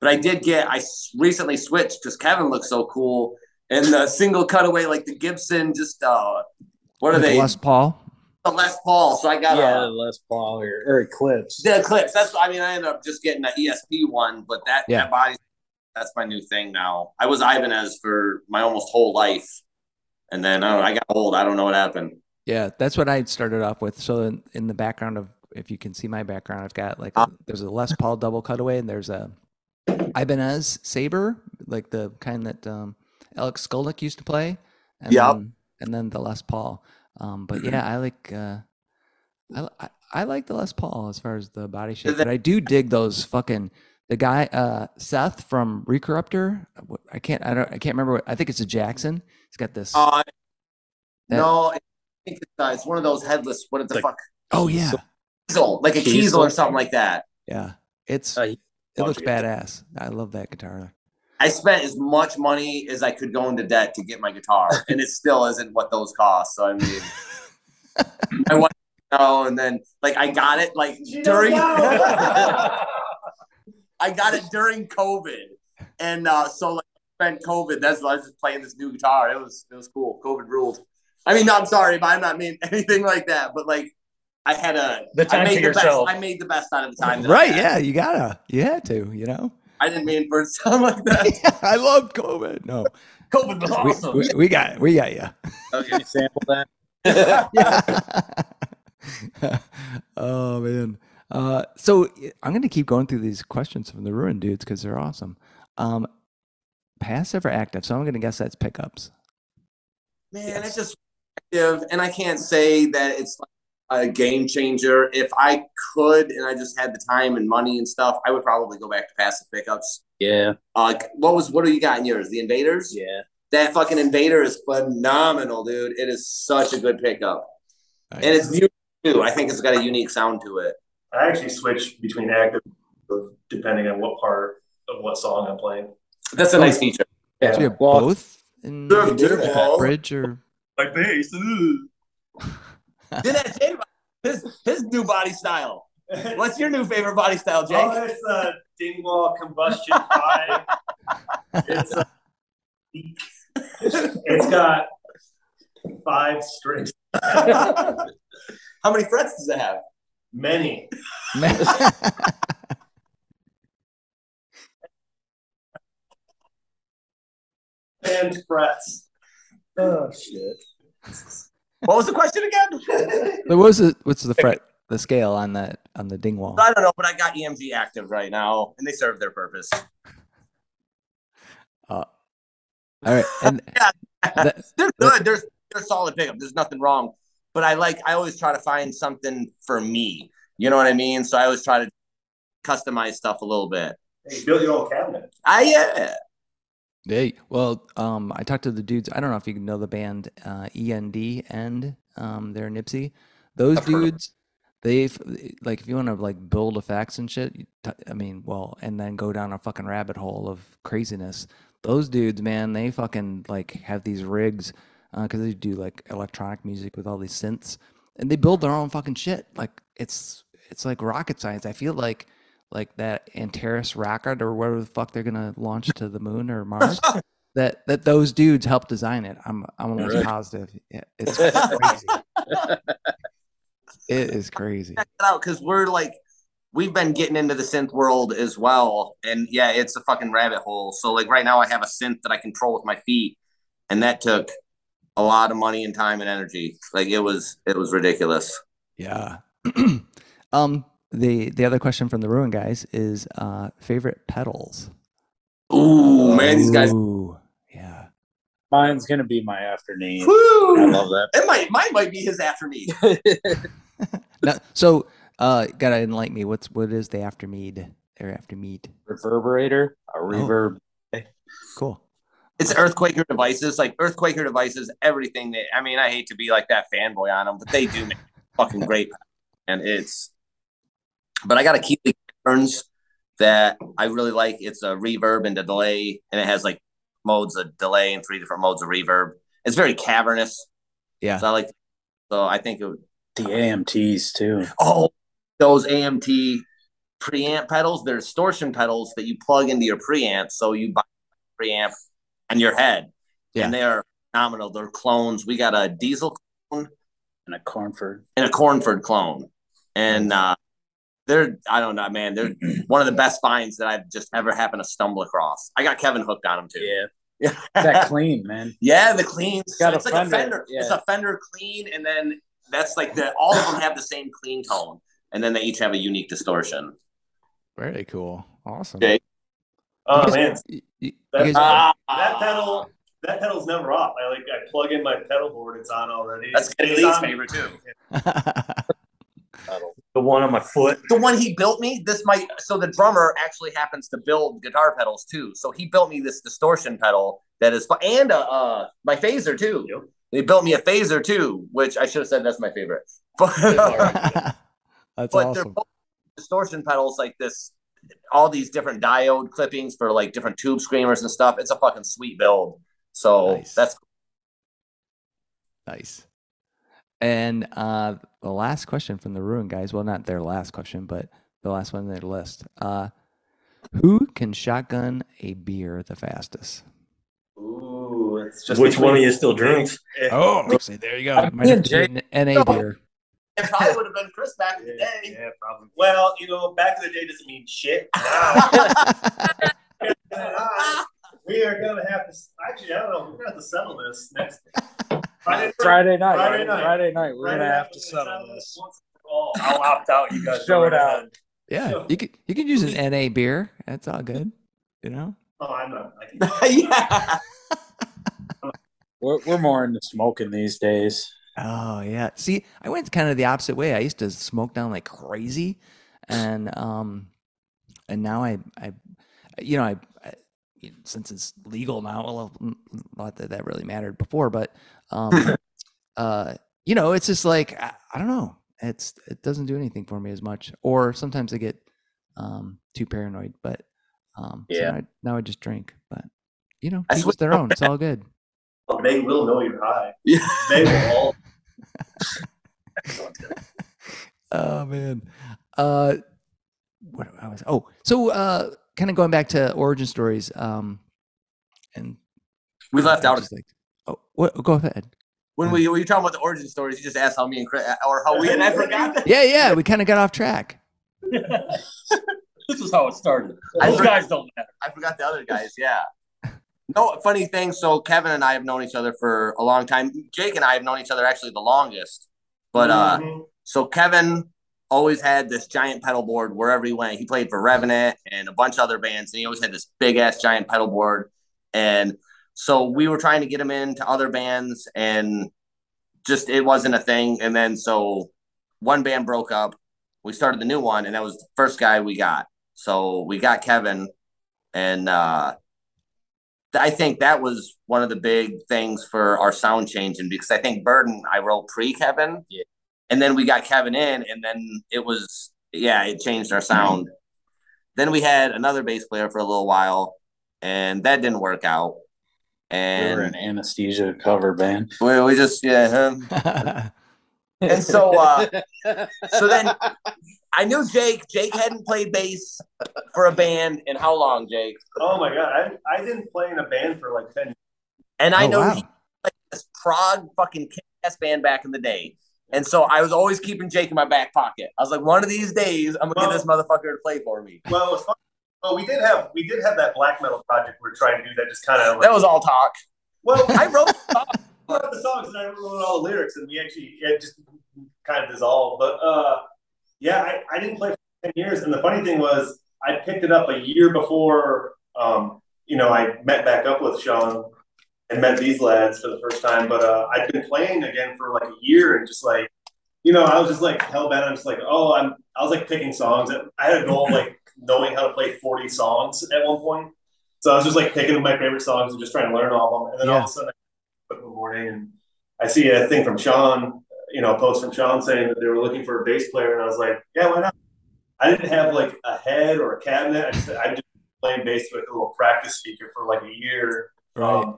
Speaker 2: but I did get. I recently switched because Kevin looks so cool, and the single cutaway like the Gibson. Just uh, what are
Speaker 1: Like
Speaker 2: they?
Speaker 1: Les Paul.
Speaker 2: The Les Paul, so I got
Speaker 5: yeah,
Speaker 2: a,
Speaker 5: Les Paul or, or Eclipse.
Speaker 2: the Eclipse. That's I mean, I ended up just getting an ESP one, but that
Speaker 1: Yeah.
Speaker 2: that body that's my new thing now. I was Ibanez for my almost whole life, and then I, know, I got old. I don't know what happened.
Speaker 1: Yeah, that's what I started off with. So in, in the background of, if you can see my background, I've got like a, there's a Les Paul double cutaway, and there's a Ibanez Saber, like the kind that um, Alex Skolnick used to play. And
Speaker 2: Yep.
Speaker 1: Then, and then the Les Paul. Um, but yeah, I like uh, I, I I like the Les Paul as far as the body shape, but I do dig those fucking the guy uh, Seth from Recorruptor. I can't I don't I can't remember. What, I think it's a Jackson. He's got this.
Speaker 2: Uh,
Speaker 1: that-
Speaker 2: no, I think it's, uh, it's one of those headless. What the
Speaker 5: Like-
Speaker 2: fuck?
Speaker 1: oh yeah,
Speaker 2: Kiesel, like a
Speaker 5: Kiesel.
Speaker 2: Kiesel or something like that.
Speaker 1: yeah. It's
Speaker 5: Uh, he-
Speaker 1: It looks
Speaker 5: Watching it.
Speaker 1: badass. I love that guitar.
Speaker 2: I spent as much money as I could go into debt to get my guitar, (laughs) and it still isn't what those cost. So I mean, I want to know, and then like I got it like during. (laughs) I got it during COVID, and uh, so like spent COVID. That's why I was just playing this new guitar. It was it was cool. COVID ruled. I mean, no, I'm sorry, but I'm not mean (laughs) anything like that. But like, I had a
Speaker 3: The
Speaker 2: I
Speaker 3: time
Speaker 2: made
Speaker 3: to
Speaker 2: the
Speaker 3: yourself.
Speaker 2: best. I made the best out of the time.
Speaker 1: Right? Yeah, you gotta. You had to. You know.
Speaker 2: I didn't mean for it to sound like that. (laughs)
Speaker 1: I love COVID. No,
Speaker 3: COVID was
Speaker 1: we,
Speaker 3: awesome.
Speaker 1: we, we got we got you.
Speaker 5: Can you sample that? (laughs) (laughs)
Speaker 1: oh man. Uh, so I'm gonna keep going through these questions from the ruin dudes because they're awesome. Um, passive or active? So I'm gonna guess that's pickups.
Speaker 2: Man, it's just active, and I can't say that it's like a game changer. If I could, and I just had the time and money and stuff, I would probably go back to passive pickups.
Speaker 5: Yeah,
Speaker 2: Uh, what was what do you got in yours? The Invaders.
Speaker 5: yeah.
Speaker 2: That fucking Invader is phenomenal, dude. It is such a good pickup, and it's unique too. I think it's got a unique sound to it.
Speaker 4: I actually switch between active depending on what part of what song I'm playing.
Speaker 2: That's a nice feature.
Speaker 1: So you have both in
Speaker 2: Sure, dude.
Speaker 1: bridge or
Speaker 4: My bass. (laughs)
Speaker 2: Did that his his new body style? What's your new favorite body style, Jake?
Speaker 4: Oh, it's a Dingwall Combustion (laughs) 5. It's uh, a, it's got five strings. (laughs)
Speaker 2: How many frets does it have?
Speaker 4: Many. (laughs) And frets. Oh shit.
Speaker 2: What was the question again? (laughs)
Speaker 1: what was it? what's the fret the scale on that on the Dingwall?
Speaker 2: I don't know, but I got EMG active right now, and they serve their purpose.
Speaker 1: Uh, all right, and (laughs)
Speaker 2: Yeah.
Speaker 1: that-
Speaker 2: They're good. They're they're solid pickup. There's nothing wrong. But I like. I always try to find something for me. You know what I mean? So I always try to customize stuff a little bit.
Speaker 4: Hey, you built your own cabinet.
Speaker 2: I yeah.
Speaker 1: Hey, well, um, I talked to the dudes. I don't know if you know the band uh, END End. Um, they're Nipsey. Those
Speaker 2: I've
Speaker 1: dudes, they've like if you want to like build effects and shit. t- I mean, well, and then go down a fucking rabbit hole of craziness. Those dudes, man, they fucking like have these rigs because they do like electronic music with all these synths, and they build their own fucking shit. Like it's it's like rocket science. I feel like like that Antares rocket or whatever the fuck they're gonna launch to the moon or (laughs) Mars. that that those dudes helped design it. I'm I'm almost
Speaker 5: Really?
Speaker 1: positive. (laughs) Yeah, it's crazy. it is crazy.
Speaker 2: out because we're like we've been getting into the synth world as well and yeah it's a fucking rabbit hole so like right now i have a synth that i control with my feet and that took a lot of money and time and energy like it was it was ridiculous
Speaker 1: Yeah. (clears throat) um. The the other question from the Ruin guys is uh favorite pedals.
Speaker 2: ooh man these guys
Speaker 1: Ooh, yeah.
Speaker 5: Mine's gonna be my Afterneath. I love that.
Speaker 2: it might mine might be his after me (laughs) (laughs)
Speaker 1: so uh, gotta enlighten me. What's what is the Afterneath or Afterneath?
Speaker 5: Reverberator, a reverb.
Speaker 1: Cool.
Speaker 2: it's earthquaker devices like earthquaker devices everything they i mean i hate to be like that fanboy on them but they do make (laughs) fucking great and it's but i got a keeley Burns that i really like it's a reverb and a delay and it has like modes of delay and three different modes of reverb it's very cavernous
Speaker 1: Yeah.
Speaker 2: so i like so i think it would
Speaker 5: The AMTs too.
Speaker 2: oh those amt preamp pedals they're distortion pedals that you plug into your preamp so you buy a preamp on your head
Speaker 1: Yeah.
Speaker 2: and they are phenomenal they're clones we got a Diezel clone
Speaker 5: And a Cornford.
Speaker 2: and a Cornford clone. And uh, they're, I don't know, man, they're (clears throat) one of the best finds that I've just ever happened to stumble across. I got Kevin hooked on them too.
Speaker 5: Yeah.
Speaker 2: Yeah.
Speaker 5: That (laughs) clean, man.
Speaker 2: yeah, the clean.
Speaker 5: got a
Speaker 2: it's like a
Speaker 5: fender,
Speaker 2: fender. It's a fender clean, and then that's like the all of them have the same clean tone, and then they each have a unique distortion.
Speaker 1: Very cool. Awesome.
Speaker 2: Okay.
Speaker 4: Oh
Speaker 1: guys-
Speaker 4: man,
Speaker 1: you- you- you
Speaker 4: That's-
Speaker 1: guys- uh,
Speaker 4: that pedal, that pedal's never off. I like, I plug in my pedal board, it's on already.
Speaker 2: That's Kenny
Speaker 4: It's
Speaker 2: Lee's
Speaker 4: on-
Speaker 2: favorite too. (laughs)
Speaker 3: The one on my foot.
Speaker 2: The one he built me, this might so the drummer actually happens to build guitar pedals too. So he built me this distortion pedal that is and a, uh my phaser too.
Speaker 4: Yep.
Speaker 2: He built me a phaser too, which I should have said that's my favorite. (laughs) But (laughs)
Speaker 1: That's
Speaker 2: but they're
Speaker 1: awesome.
Speaker 2: both distortion pedals like this all these different diode clippings for like different tube screamers and stuff. It's a fucking sweet build. So
Speaker 1: Nice.
Speaker 2: that's
Speaker 1: Nice. And uh, the last question from the ruin guys. Well, not their last question, but the last one on their list. Uh, who can shotgun a beer the fastest?
Speaker 4: Ooh, it's just
Speaker 3: Which one of you still drinks?
Speaker 1: Oh, see, there you go. Might have
Speaker 5: and
Speaker 1: to an NA beer.
Speaker 2: it probably would have been Chris back in the day.
Speaker 4: yeah, probably. Well, you know, back in the day doesn't mean shit. (laughs) (laughs) We are gonna have to. Actually, I don't know. We're gonna have to settle this next. (laughs) Friday,
Speaker 5: Friday night.
Speaker 4: Friday night.
Speaker 5: Friday night. We're
Speaker 4: Friday
Speaker 5: gonna have to settle this.
Speaker 4: once and for all.
Speaker 3: I'll opt out. You guys
Speaker 5: Show it out.
Speaker 3: ahead.
Speaker 1: Yeah, you could you could use an NA beer. That's all good. You know.
Speaker 4: Oh, I'm not. (laughs)
Speaker 2: Yeah.
Speaker 5: We're, we're more into smoking these days.
Speaker 1: Oh yeah. See, I went kind of the opposite way. I used to smoke down like crazy, and um, and now I I, you know I, I since it's legal now, well, not that that really mattered before, but um, (laughs) uh, you know, it's just like I, I don't know. It's it doesn't do anything for me as much, or sometimes I get um too paranoid. But um, so
Speaker 5: Yeah.
Speaker 1: now I, now I just drink. But you know, each their own. It's all good. (laughs)
Speaker 4: they will know you're high. (laughs)
Speaker 2: Yeah.
Speaker 4: They will all.
Speaker 1: oh man uh what I was oh so uh kind of going back to origin stories um and
Speaker 2: We left
Speaker 1: I
Speaker 2: out
Speaker 1: just like oh what go ahead
Speaker 2: when we when you talking about the origin stories. You just asked how me and Chris or how we and I forgot.
Speaker 1: yeah yeah we kind of got off track (laughs)
Speaker 5: This is how it started.
Speaker 2: I
Speaker 5: Those
Speaker 2: forgot-
Speaker 5: guys don't matter.
Speaker 2: I forgot the other guys. Yeah. No funny thing. So Kevin and I have known each other for a long time. Jake and I have known each other actually the longest. But uh,
Speaker 4: Mhm.
Speaker 2: so Kevin always had this giant pedal board wherever he went. He played for Revenant and a bunch of other bands, and he always had this big ass giant pedal board. And so we were trying to get him into other bands, and just it wasn't a thing. And then so one band broke up. We started the new one, and that was the first guy we got. So we got Kevin, and uh, I think that was one of the big things for our sound changing because I think Burden I wrote pre Kevin,
Speaker 5: Yeah.
Speaker 2: And then we got Kevin in, and then it was yeah, it changed our sound. Then we had another bass player for a little while, and that didn't work out.
Speaker 5: And we
Speaker 2: And
Speaker 5: were an anesthesia cover band.
Speaker 2: we, we just yeah, um, (laughs) and so uh, so then (laughs) I knew Jake. Jake hadn't played bass for a band in how long, Jake?
Speaker 4: Oh my god, I, I didn't play in a band for like ten.
Speaker 2: And I
Speaker 1: Oh,
Speaker 2: know
Speaker 1: wow.
Speaker 2: he like this prog fucking kick-ass band back in the day. And so I was always keeping Jake in my back pocket. I was like, one of these days, I'm gonna get this motherfucker to play for me.
Speaker 4: Well, it was fun. Well, we did have we did have that black metal project we are trying to do that just kind of.
Speaker 2: That was all talk.
Speaker 4: well,
Speaker 2: I wrote. (laughs)
Speaker 4: I wrote the songs and I wrote all the lyrics, and we actually it just kind of dissolved. But uh, yeah, I, I didn't play for ten years, and the funny thing was, I picked it up a year before. Um, you know, I met back up with Sean and met these lads for the first time. But uh, I'd been playing again for like a year, and just like, you know, I was just like hell bent. I'm just like, oh, I'm. I was like picking songs. I had a goal of like knowing how to play 40 songs at one point. So I was just like picking my favorite songs and just trying to learn all of them. And then all of a sudden, I wake up in the morning and I see a thing from Sean, you know, a post from Sean saying that they were looking for a bass player, and I was like, yeah, why not? I didn't have like a head or a cabinet. I just I just playing bass with a little practice speaker for like a year.
Speaker 1: Right.
Speaker 4: Um,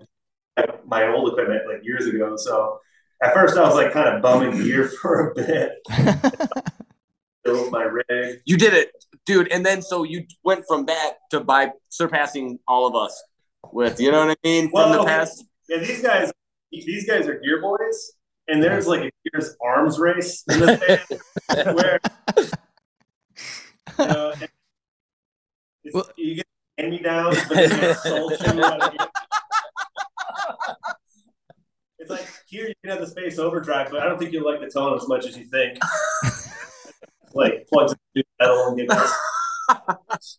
Speaker 4: my old equipment like years ago. So at first I was like kind of bumming gear (laughs) for a bit. (laughs) Built my rig.
Speaker 2: You did it, dude. And then so you went from that to by surpassing all of us with, you know what I mean, from the past.
Speaker 4: Yeah, these guys, these guys are gear boys, and there's like a Gears arms race in the (laughs) band where you know, it's,
Speaker 1: Well-
Speaker 4: you get hand me downs, It's like here you can have the space overdrive, but I don't think you'll like the tone as much as you think. (laughs) like plugs into metal and gets (laughs)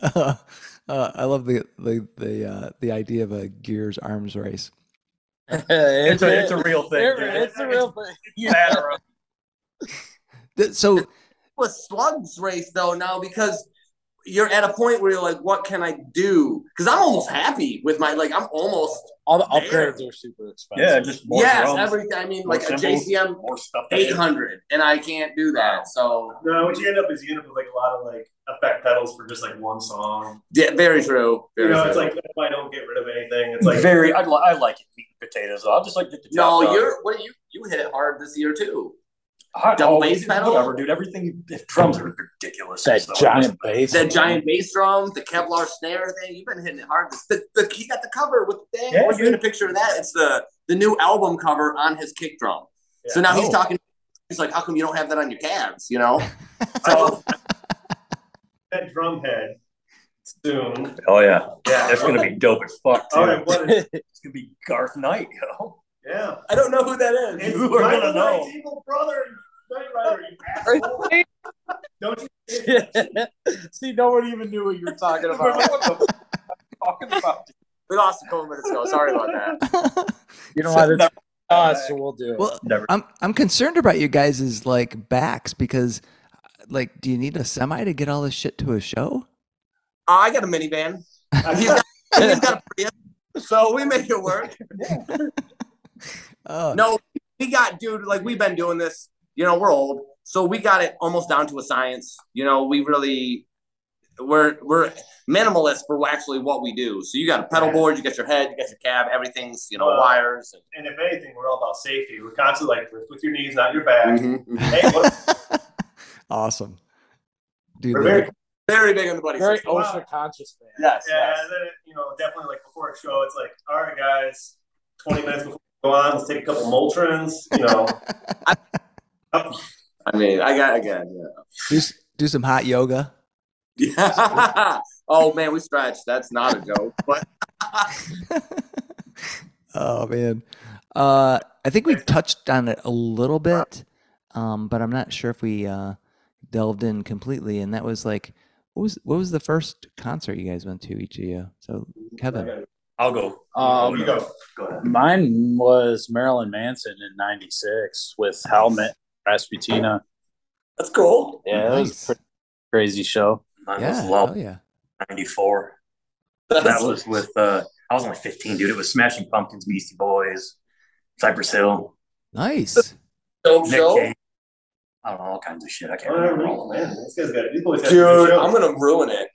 Speaker 1: Uh, uh, I love the the the uh, the idea of a Gears arms race. (laughs)
Speaker 3: It's a, it's a real thing.
Speaker 5: It-
Speaker 3: dude.
Speaker 5: it's a real thing.
Speaker 3: It's bad around.
Speaker 1: Th- So
Speaker 2: with slugs race though now because you're at a point where you're like, what can I do? Because I'm almost happy with my like I'm almost
Speaker 5: All the
Speaker 2: There.
Speaker 5: upgrades are super expensive.
Speaker 3: Yeah, just more
Speaker 2: yes
Speaker 3: drums,
Speaker 2: everything. I mean
Speaker 3: more
Speaker 2: like a JCM
Speaker 3: more stuff.
Speaker 2: 800, and I can't do that. So
Speaker 4: No, what you end up is you end up with like a lot of like effect pedals for just like one song.
Speaker 2: yeah, very true. Very
Speaker 4: You know,
Speaker 2: true.
Speaker 4: it's like that's why I don't get rid of anything. It's like
Speaker 3: very. I, I like it meat and potatoes. I'll just like get the job
Speaker 2: no,
Speaker 3: done.
Speaker 2: you're what you you hit it hard this year too.
Speaker 3: I-
Speaker 2: double
Speaker 3: oh,
Speaker 2: bass pedal?
Speaker 3: Whatever, dude. Everything. The drums are ridiculous.
Speaker 5: that
Speaker 3: So-
Speaker 5: giant bass.
Speaker 2: That giant bass drum, the Kevlar snare thing, you've been hitting it hard. The, the, he got the cover with the thing.
Speaker 3: Yeah,
Speaker 2: Where's
Speaker 3: dude.
Speaker 2: a picture of that? It's the the new album cover on his kick drum. So now he's
Speaker 1: Oh.
Speaker 2: talking. He's like, "How come you don't have that on your calves?" You know. (laughs)
Speaker 4: so oh. (laughs) that drum head soon.
Speaker 3: Oh yeah,
Speaker 4: Yeah.
Speaker 3: that's gonna be dope as fuck too.
Speaker 4: All right, what is (laughs)
Speaker 3: It's gonna be Garth Knight, yo.
Speaker 4: Yeah.
Speaker 2: I don't know who that is.
Speaker 4: It's
Speaker 3: You are gonna know.
Speaker 4: Knight's evil brother, Knight Rider. (laughs) Don't you? (laughs)
Speaker 5: See, no one even knew what you were talking about. (laughs)
Speaker 3: Talking about?
Speaker 2: We lost a couple minutes ago. Sorry about that.
Speaker 5: You know what? It's us, so we'll do it.
Speaker 1: well,
Speaker 3: Never.
Speaker 1: I'm I'm concerned about you guys' like backs because like do you need a semi to get all this shit to a show?
Speaker 2: Uh, I got a minivan. He's got, he's got a Prius, so we make it work.
Speaker 1: Oh,
Speaker 2: No, we got, dude. Like we've been doing this. You know, we're old, so we got it almost down to a science. You know, we really we're we're minimalist for actually what we do. So you got a pedal board, you got your head, you got your cab, everything's you know
Speaker 4: Well,
Speaker 2: wires.
Speaker 4: And if anything, we're all about safety. We're constantly like with, with your knees, not your back.
Speaker 2: And, Mhm. (laughs)
Speaker 4: Hey, what, (laughs)
Speaker 1: awesome. Dude,
Speaker 4: we're very
Speaker 2: Very big on the buddy
Speaker 5: Very
Speaker 2: system.
Speaker 5: OSHA conscious, man.
Speaker 2: Yes,
Speaker 4: yeah.
Speaker 2: yes.
Speaker 4: And then you know, definitely like before a show, it's like, all right, guys, twenty minutes before we go on, let's take a couple Motrins. You know, (laughs)
Speaker 2: I mean, I got again. Yeah.
Speaker 1: do, do some hot yoga.
Speaker 2: Yeah. (laughs) oh man, we stretched. That's not a joke. But (laughs)
Speaker 1: oh man, uh, I think we touched on it a little bit, um, but I'm not sure if we uh, delved in completely. And that was like, what was what was the first concert you guys went to each of you? So Kevin,
Speaker 3: I'll go.
Speaker 5: Um,
Speaker 4: you go.
Speaker 3: Go ahead.
Speaker 5: mine was Marilyn Manson in '96 with Helmet, Rasputina.
Speaker 2: that's cool.
Speaker 5: Yeah, it was a pretty crazy show.
Speaker 3: Mine
Speaker 1: yeah,
Speaker 3: was Love
Speaker 1: yeah,
Speaker 3: '94. That was with. uh I was only 15, dude. It was Smashing Pumpkins, Beastie Boys, Cypress Hill,
Speaker 1: nice.
Speaker 2: dope
Speaker 3: Nick
Speaker 2: show.
Speaker 3: Cave. I don't know all kinds of shit. I can't
Speaker 4: Oh,
Speaker 3: remember all
Speaker 4: man,
Speaker 3: of
Speaker 4: this guy's got these boys got
Speaker 2: Dude. I'm gonna ruin it.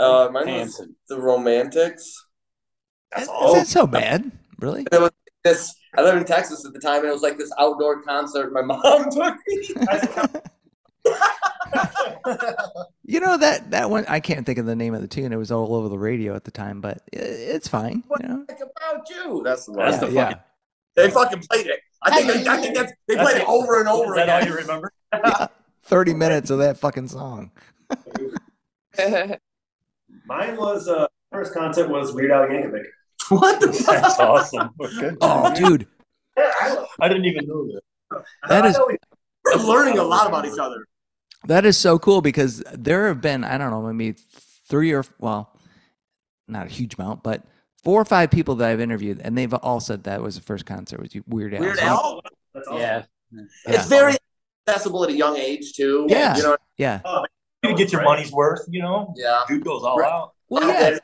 Speaker 2: Uh, mine was
Speaker 5: Manson.
Speaker 2: the Romantics.
Speaker 3: That's
Speaker 1: Is
Speaker 3: all.
Speaker 1: that so bad? Really?
Speaker 2: This I lived in Texas at the time, and it was like this outdoor concert. My (laughs) mom took me. (laughs)
Speaker 1: You know that that one I can't think of the name of the tune. It was all over the radio at the time, but i- it's fine. You know?
Speaker 2: About you. That's the one.
Speaker 3: That's
Speaker 1: yeah,
Speaker 3: the
Speaker 1: yeah.
Speaker 3: fucking-
Speaker 2: They fucking played it. I think they, I think that's, they
Speaker 3: That's
Speaker 2: played it over and over
Speaker 3: Is that all
Speaker 2: again.
Speaker 3: you remember? (laughs)
Speaker 1: Thirty minutes of that fucking song.
Speaker 4: Mine was uh, first concert was Weird Al Yankovic. (laughs)
Speaker 2: What the fuck?
Speaker 3: That's awesome. Good.
Speaker 1: Oh, dude,
Speaker 4: I,
Speaker 3: I didn't even know that.
Speaker 1: That
Speaker 4: I
Speaker 1: is-
Speaker 2: We're learning a lot about each other.
Speaker 1: that is so cool because there have been I don't know maybe three or well, not a huge amount, but four or five people that I've interviewed, and they've all said that was the first concert was Weird Al.
Speaker 2: Weird
Speaker 1: So-
Speaker 2: Al.
Speaker 4: That's awesome.
Speaker 5: Yeah.
Speaker 2: It's very accessible at a young age too.
Speaker 1: Yeah.
Speaker 2: You know.
Speaker 1: Yeah.
Speaker 3: You get your money's worth, you know?
Speaker 2: Yeah.
Speaker 3: Dude goes all
Speaker 1: Right.
Speaker 3: out.
Speaker 1: Well, yeah.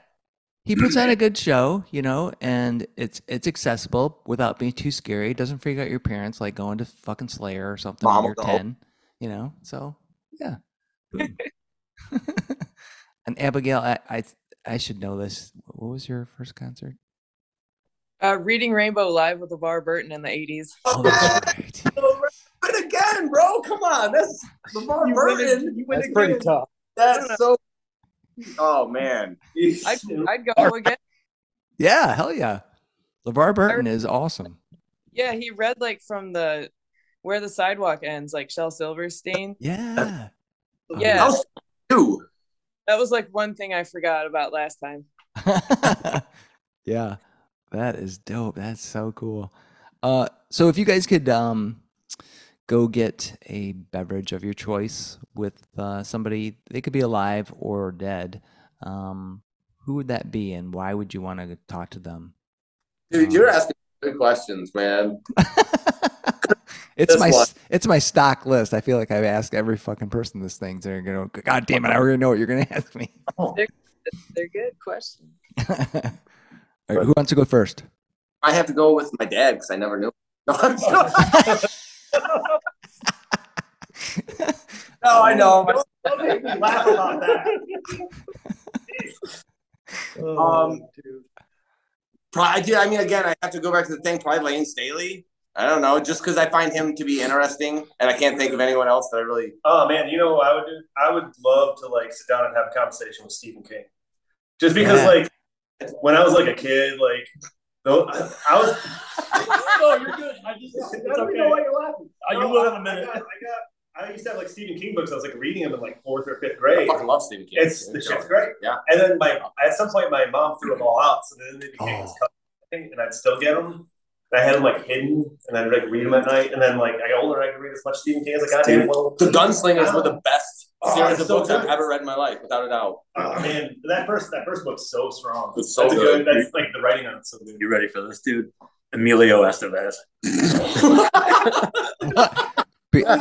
Speaker 1: He puts on a good show, you know, and it's it's accessible without being too scary. It doesn't freak out your parents like going to fucking Slayer or something
Speaker 2: Mom
Speaker 1: when you're
Speaker 2: go.
Speaker 1: ten, you know. So yeah. (laughs) And Abigail, I, I I should know this. What was your first concert?
Speaker 6: uh, Reading Rainbow live with LeVar Burton in the 80s. (laughs)
Speaker 1: Oh, that's (laughs) right.
Speaker 2: But again, bro, come on. That's LeVar Burton.
Speaker 5: That's pretty tough.
Speaker 2: That's so. Oh man.
Speaker 6: I'd, I'd go again.
Speaker 1: Yeah, hell yeah. LeVar Burton is awesome.
Speaker 6: Yeah, he read like from the where the sidewalk ends, like Shel Silverstein.
Speaker 1: Yeah.
Speaker 6: Yeah.
Speaker 2: How's you?
Speaker 6: That was like one thing I forgot about last time. (laughs)
Speaker 1: yeah. That is dope. That's so cool. Uh so if you guys could um go get a beverage of your choice with uh, somebody they could be alive or dead um who would that be and why would you want to talk to them
Speaker 2: Dude, you're asking good questions, man. (laughs)
Speaker 1: it's
Speaker 2: This
Speaker 1: my
Speaker 2: one.
Speaker 1: it's my stock list i feel like i've asked every fucking person this thing they're gonna go, god damn it i already know what you're gonna (laughs) ask me
Speaker 6: They're good questions. (laughs)
Speaker 1: All right, who wants to go first
Speaker 2: I have to go with my dad because I never knew. No, I'm joking. No, I know. but-
Speaker 4: Don't make me laugh about that.
Speaker 2: Um, Probably, dude, I mean, again, I have to go back to the thing. Probably Layne Staley. I don't know, just because I find him to be interesting, and I can't think of anyone else that I really.
Speaker 4: Oh man, you know I would do? I would love to like sit down and have a conversation with Stephen King. Just because
Speaker 1: Yeah.
Speaker 4: like when I was like a kid, like though I, I was (laughs)
Speaker 3: no, you're good. I just
Speaker 4: I don't know why you're laughing.
Speaker 3: Uh, you
Speaker 4: No,
Speaker 3: will
Speaker 4: I-
Speaker 3: in a minute.
Speaker 4: I got, I got I used to have like Stephen King books. I was like reading them in like fourth or fifth grade.
Speaker 2: I
Speaker 4: grade.
Speaker 2: fucking love Stephen King.
Speaker 4: It's the shit's great.
Speaker 2: Yeah.
Speaker 4: And then my at some point my mom threw them all out, so then they became
Speaker 1: Oh.
Speaker 4: this color thing, and I'd still get them. And I had them like hidden, and I'd like read them at night. And then like I got older, I could read as much Stephen King as I got.
Speaker 2: Dude,
Speaker 4: well,
Speaker 2: The Gunslingers were the best
Speaker 4: Oh,
Speaker 2: series of
Speaker 4: so
Speaker 2: books I've ever read in my life, without a doubt.
Speaker 4: Oh man, that first that first book's so strong.
Speaker 2: It's so
Speaker 4: that's a
Speaker 2: good.
Speaker 4: That's like the writing on it's so good.
Speaker 3: You ready for this, dude? Emilio Estevez. (laughs) (laughs)
Speaker 1: Be- (laughs)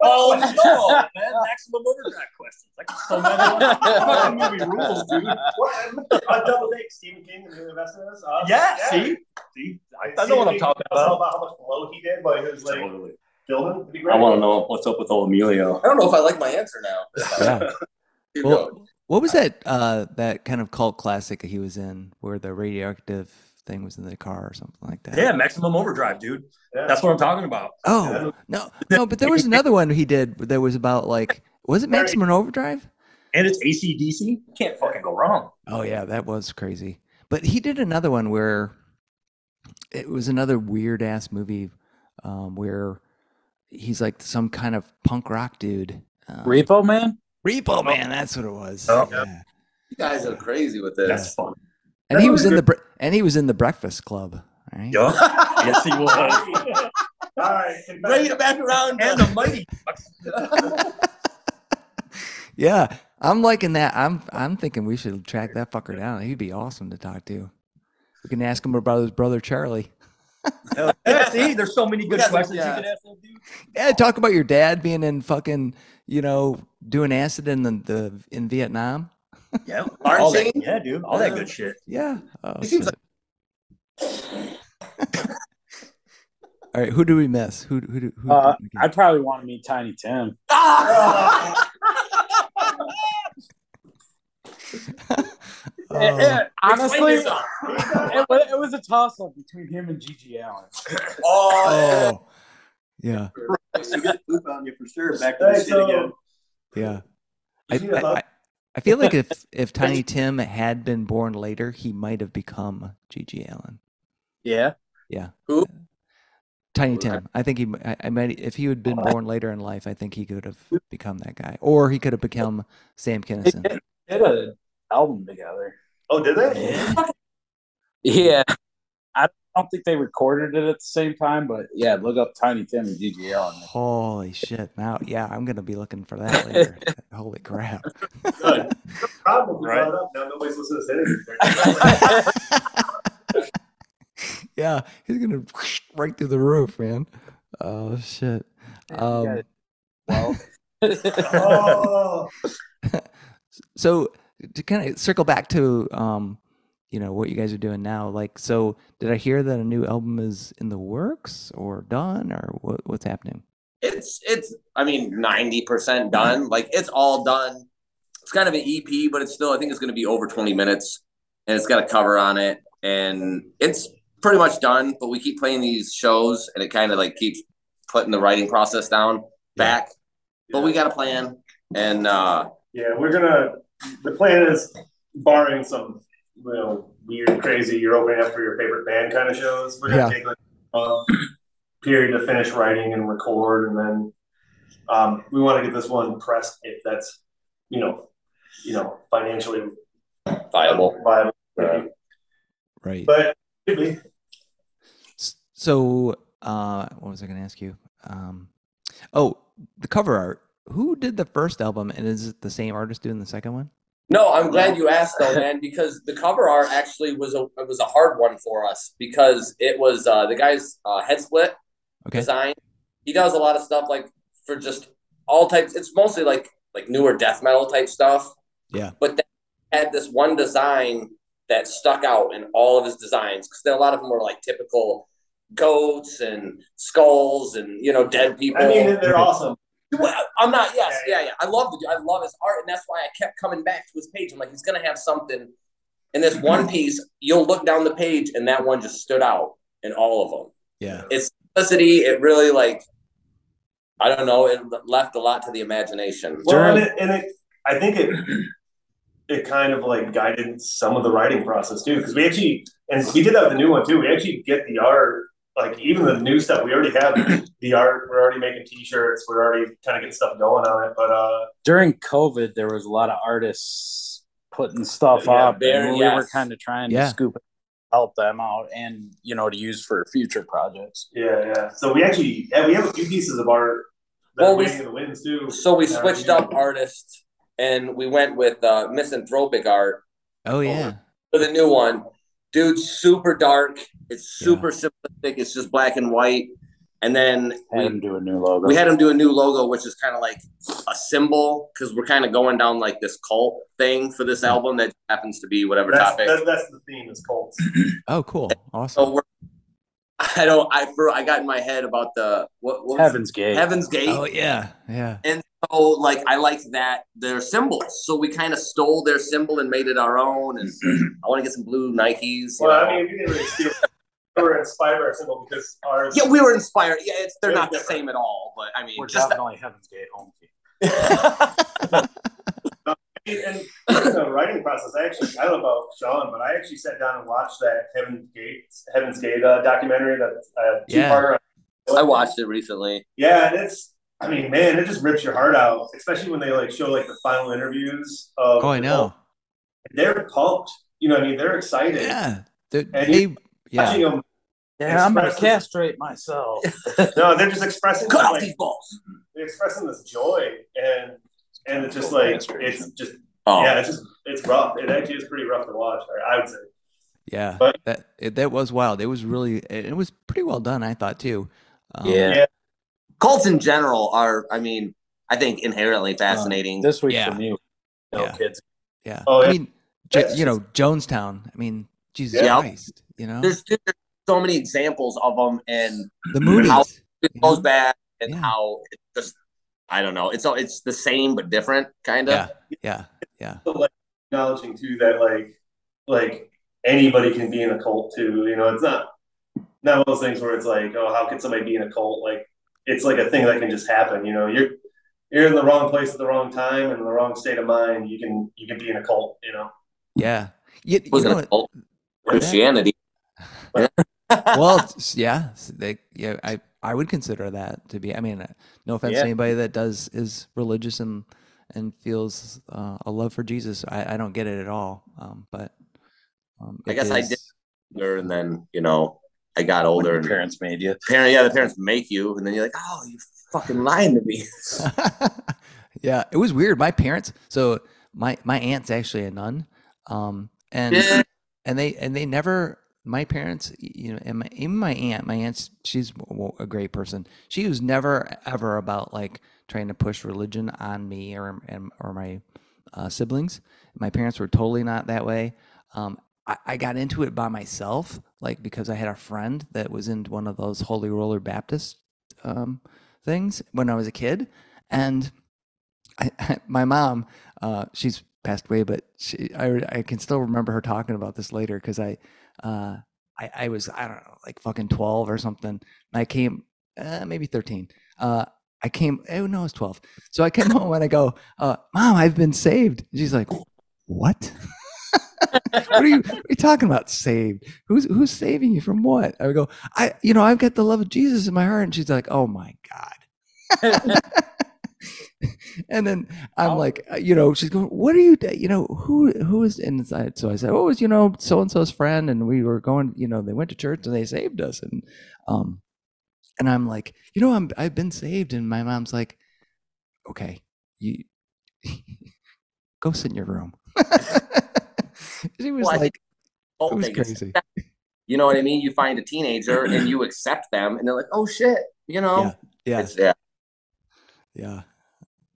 Speaker 3: Oh no, man! Maximum overdrive questions. Like so many fucking movie rules, dude.
Speaker 4: What? A double date, Stephen King and Emilio Estevez. Uh,
Speaker 3: Yeah, see, see, I, I know what I'm talking about.
Speaker 4: about how much blow he did while he was like
Speaker 3: Totally.
Speaker 4: filming. It'd be great.
Speaker 3: I want to know what's up with old Emilio.
Speaker 2: I don't know if I like my answer now. (laughs)
Speaker 1: yeah (laughs)
Speaker 2: Keep going.
Speaker 1: well what was that uh that kind of cult classic he was in where the radioactive thing was in the car or something like that
Speaker 3: Yeah, maximum overdrive, dude.
Speaker 4: Yeah.
Speaker 3: That's what I'm talking about.
Speaker 1: Oh no, no! But there was another one he did that was about like was it Maximum Overdrive?
Speaker 3: And it's ACDC. Can't fucking go wrong.
Speaker 1: Oh yeah, that was crazy. But he did another one where it was another weird ass movie um, where he's like some kind of punk rock dude. Um,
Speaker 5: Repo Man?
Speaker 1: Repo Man, that's what it was.
Speaker 3: Oh.
Speaker 1: Yeah.
Speaker 2: You guys are crazy with this.
Speaker 3: That's fun.
Speaker 1: And he was in the and he was in the Breakfast Club. Right?
Speaker 3: Yup. (laughs) yes, he was. (laughs)
Speaker 4: All right. (laughs)
Speaker 2: Bring it back around.
Speaker 3: and the mighty.
Speaker 1: Yeah, I'm liking that. I'm I'm thinking we should track that fucker down. He'd be awesome to talk to. We can ask him about his brother Charlie.
Speaker 3: yeah, see, there's so many good
Speaker 2: got some-
Speaker 3: questions
Speaker 2: yeah.
Speaker 3: you can ask that dude.
Speaker 1: Yeah, talk about your dad being in fucking, you know, doing acid in the, the in Vietnam.
Speaker 3: Yeah, (laughs)
Speaker 2: Aren't
Speaker 3: all that, yeah, dude, all that good shit.
Speaker 1: Yeah. Oh,
Speaker 2: He seems
Speaker 1: shit. (laughs) All right, who do we miss? Who who do who?
Speaker 5: Uh,
Speaker 1: did we get?
Speaker 5: I'd probably want to meet Tiny Tim.
Speaker 1: Oh,
Speaker 5: Eh, eh, honestly, it,
Speaker 2: yourself.
Speaker 5: it was a toss up between him and GG Allin.
Speaker 2: oh,
Speaker 1: oh, yeah,
Speaker 3: You on you for sure. Back
Speaker 4: Hey, so,
Speaker 1: yeah. I,
Speaker 4: You
Speaker 1: I, I, I feel like if (laughs) if Tiny Tim had been born later, he might have become GG Allin.
Speaker 5: Yeah. Yeah.
Speaker 2: Who?
Speaker 1: Uh, Tiny Tim. I think he. I might. If he had been oh. born later in life, I think he could have become that guy, or he could have become Sam
Speaker 5: They
Speaker 1: Kinison.
Speaker 5: did, did an album together.
Speaker 4: oh, did they?
Speaker 5: Yeah. (laughs) I don't think they recorded it at the same time, but yeah, look up Tiny Tim and GG Allin.
Speaker 1: Holy shit! Now, yeah, I'm gonna be looking for that later. (laughs) Holy crap!
Speaker 4: Good. (laughs) Problem if
Speaker 3: Right.
Speaker 4: up. Now nobody's listening to this (laughs) interview.
Speaker 1: yeah, he's gonna right through the roof, man. Oh shit. Um,
Speaker 5: Well,
Speaker 4: oh,
Speaker 1: so to kind of circle back to um, you know what you guys are doing now, like, so did I hear that a new album is in the works or done or what, what's happening?
Speaker 2: it's it's. I mean, ninety percent done. Like it's all done. It's kind of an EP, but it's still. I think it's going to be over twenty minutes, and it's got a cover on it, and it's pretty much done. But we keep playing these shows, and it kind of like keeps putting the writing process down back. But we got a plan, and uh
Speaker 4: yeah, we're gonna. The plan is, barring some, you know, weird, crazy, you're opening up for your favorite band kind of shows. We're gonna
Speaker 1: Yeah.
Speaker 4: take like month period to finish writing and record, and then um, we want to get this one pressed if that's you know you know financially
Speaker 2: Viable.
Speaker 4: viable.
Speaker 2: Right.
Speaker 1: Right.
Speaker 4: But could be.
Speaker 1: S- So, uh, what was I going to ask you? Um, oh, the cover art. Who did the first album, and is it the same artist doing the second one?
Speaker 2: No, I'm glad you asked though, man, (laughs) because the cover art actually was a it was a hard one for us because it was uh, the guy's uh, head split
Speaker 1: Okay.
Speaker 2: design. He does a lot of stuff like for just all types. It's mostly like like newer death metal type stuff.
Speaker 1: Yeah.
Speaker 2: But they had this one design that stuck out in all of his designs because a lot of them were like typical goats and skulls and you know dead people.
Speaker 4: I mean, they're awesome.
Speaker 2: Well, I'm not. Yes,
Speaker 4: Yeah,
Speaker 2: yeah, yeah. I love the. I love his art, and that's why I kept coming back to his page. I'm like, he's gonna have something. In this one mm-hmm. piece, you'll look down the page, and that one just stood out in all of them.
Speaker 1: Yeah.
Speaker 2: Its simplicity, it really like. I don't know. It left a lot to the imagination.
Speaker 4: Well, and it, and it, I think it, (clears throat) it kind of like guided some of the writing process too, because we actually, and we did that with the new one too. We actually get the art, like even the new stuff. We already have the art. We're already making T-shirts. We're already kind of getting stuff going on it. But uh,
Speaker 5: During COVID, there was a lot of artists putting stuff
Speaker 4: Yeah,
Speaker 5: up,
Speaker 2: very-
Speaker 5: and we were kind of trying
Speaker 1: Yeah.
Speaker 5: to scoop it, help them out, and you know to use for future projects.
Speaker 4: yeah, yeah. So we actually, yeah, we have a few pieces of art that
Speaker 2: Well, we-
Speaker 4: in the winds too.
Speaker 2: So we switched up artists, and we went with uh, misanthropic art
Speaker 1: Oh yeah.
Speaker 2: for the new one. Dude, super dark. It's super simplistic. It's just black and white. And then
Speaker 5: Had
Speaker 2: we
Speaker 5: them do a new logo.
Speaker 2: we had him do a new logo, which is kind of like a symbol because we're kind of going down like this cult thing for this album that happens to be whatever
Speaker 4: That's,
Speaker 2: topic.
Speaker 4: that's, that's the theme. Is cults. (clears throat)
Speaker 1: Oh, cool. Awesome.
Speaker 2: so we're, I don't. I for, I got in my head about the what, what was
Speaker 5: Heaven's Gate.
Speaker 2: it? Heaven's Gate.
Speaker 1: Oh yeah. Yeah.
Speaker 2: So like I like that their symbols. So we kind of stole their symbol and made it our own. And (clears throat) I want to get some blue Nikes. You
Speaker 4: Well,
Speaker 2: know?
Speaker 4: I mean, we didn't really steal. We were inspired by our symbol because ours.
Speaker 2: yeah, we were inspired. Yeah, it's they're
Speaker 4: Very
Speaker 2: not the
Speaker 4: different.
Speaker 2: same at all. But I mean,
Speaker 5: We're
Speaker 2: just
Speaker 5: definitely Heaven's Gate home team. (laughs) (laughs)
Speaker 4: And in the writing process, I actually I don't know about Sean, but I actually sat down and watched that Heaven's Gate Heaven's Gate uh, documentary that uh, two
Speaker 1: Yeah.
Speaker 4: parter.
Speaker 2: I watched it recently.
Speaker 4: Yeah, and it's I mean, man, it just rips your heart out, especially when they like show like the final interviews of.
Speaker 1: Oh, I know.
Speaker 4: They're pumped. You know, what I mean, they're excited.
Speaker 1: Yeah. They,
Speaker 4: And
Speaker 1: they yeah.
Speaker 4: Them,
Speaker 5: Yeah, I'm gonna
Speaker 4: Expresses-
Speaker 5: castrate myself. (laughs)
Speaker 4: no, they're just expressing
Speaker 2: Cut off
Speaker 4: like,
Speaker 2: these balls.
Speaker 4: they're expressing this joy, and and it's just like it's just
Speaker 2: Oh,
Speaker 4: yeah, it's just it's rough. It actually is pretty rough to watch. I I would say.
Speaker 1: Yeah.
Speaker 4: But-
Speaker 1: that it, that was wild. It was really it, it was pretty well done. I thought too. Um,
Speaker 5: Yeah.
Speaker 4: Yeah.
Speaker 2: cults in general are. I mean, I think inherently uh, fascinating.
Speaker 5: This week
Speaker 1: Yeah.
Speaker 5: for me, no
Speaker 1: Yeah.
Speaker 5: kids.
Speaker 1: Yeah.
Speaker 4: Oh,
Speaker 1: I
Speaker 4: yeah.
Speaker 1: mean, J- you know, Jonestown. I mean, Jesus
Speaker 2: Yeah.
Speaker 1: Christ. You know,
Speaker 2: there's, there's so many examples of them, and
Speaker 1: the Moonies.
Speaker 2: how it goes
Speaker 1: know?
Speaker 2: back, and
Speaker 1: Yeah.
Speaker 2: how it's just. I don't know. It's all. It's the same but different, kind of.
Speaker 1: Yeah. Yeah. Yeah.
Speaker 4: but, like acknowledging too that like like anybody can be in a cult too. You know, it's not not one of those things where it's like, oh, how could somebody be in a cult? Like it's like a thing that can just happen. You know, you're you're in the wrong place at the wrong time and in the wrong state of mind. You can you can be in a cult. You know.
Speaker 1: Yeah. You, you
Speaker 2: wasn't
Speaker 1: know
Speaker 2: a cult. Christianity. (laughs)
Speaker 1: well, (laughs) yeah, they, yeah, I, I would consider that to be. I mean, uh, no offense
Speaker 5: Yeah.
Speaker 1: to anybody that does is religious and and feels uh, a love for Jesus. I, I don't get it at all. Um, but um,
Speaker 2: I
Speaker 1: it
Speaker 2: guess I did. Older, and then you know I got older,
Speaker 5: Your
Speaker 2: and
Speaker 5: parents made you.
Speaker 2: parent, yeah, the parents make you, and then you're like, oh, you fucking lying to me. (laughs) (laughs)
Speaker 1: yeah, it was weird. My parents. So my my aunt's actually a nun, um, and
Speaker 2: Yeah.
Speaker 1: and they and they never. My parents, you know, and my, even my aunt. My aunt's she's a great person. She was never ever about like trying to push religion on me or and, or my uh, siblings. My parents were totally not that way. Um, I, I got into it by myself, like because I had a friend that was in one of those Holy Roller Baptist um, things when I was a kid, and I, (laughs) my mom, uh, she's passed away, but she, I, I can still remember her talking about this later because I, uh, I, I was I don't know like fucking twelve or something. I came, uh, maybe thirteen. Uh, I came. Oh no, I was twelve. So I came (laughs) home and I go, uh, "Mom, I've been saved." She's like, "What?" (laughs) what, are you, what are you talking about? Saved? Who's who's saving you from what? I would go, I you know, I've got the love of Jesus in my heart. And she's like, Oh my God. (laughs) and then I'm
Speaker 5: Oh.
Speaker 1: like, you know, she's going, "What are you? You know, who who is?" inside? so I said, "Oh, it was you know so and so's friend, and we were going. You know, they went to church and they saved us." And um, and I'm like, you know, I'm I've been saved, and my mom's like, "Okay, you (laughs) go sit in your room." (laughs) (laughs) she was
Speaker 2: Well,
Speaker 1: like,
Speaker 2: think
Speaker 1: it was crazy.
Speaker 2: you know what I mean? You find a teenager and you accept them, and they're like, "Oh shit," you know.
Speaker 1: Yeah,
Speaker 2: It's, yeah.
Speaker 1: yeah.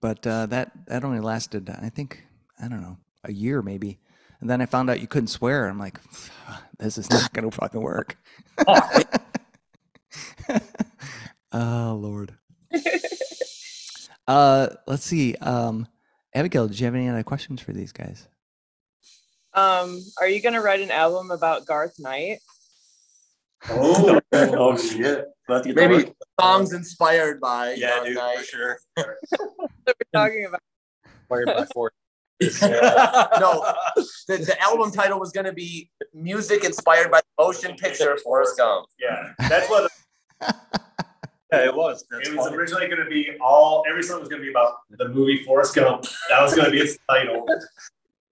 Speaker 1: But uh, that that only lasted, I think, I don't know, a year maybe. And then I found out you couldn't swear. I'm like, (sighs) this is not going to fucking work. (laughs) oh Lord. (laughs) Uh, let's see. Um, Abigail, do you have any other questions for these guys?
Speaker 6: Um, are you gonna write an album about Garth Knight?
Speaker 4: Oh,
Speaker 3: oh (laughs) shit.
Speaker 2: Maybe
Speaker 3: to
Speaker 2: songs inspired by
Speaker 3: Yeah,
Speaker 2: Dark
Speaker 3: dude,
Speaker 2: Knight.
Speaker 3: for sure. (laughs)
Speaker 6: That we're talking about.
Speaker 5: Fired by (laughs) four.
Speaker 2: No. The, the album title was going to be music inspired by the motion picture Forrest Gump.
Speaker 4: yeah, that's what
Speaker 3: Yeah, it was. That's
Speaker 4: it was
Speaker 3: funny.
Speaker 4: originally going to be. All every song was going to be about the movie Forrest Gump. That was going to be its title.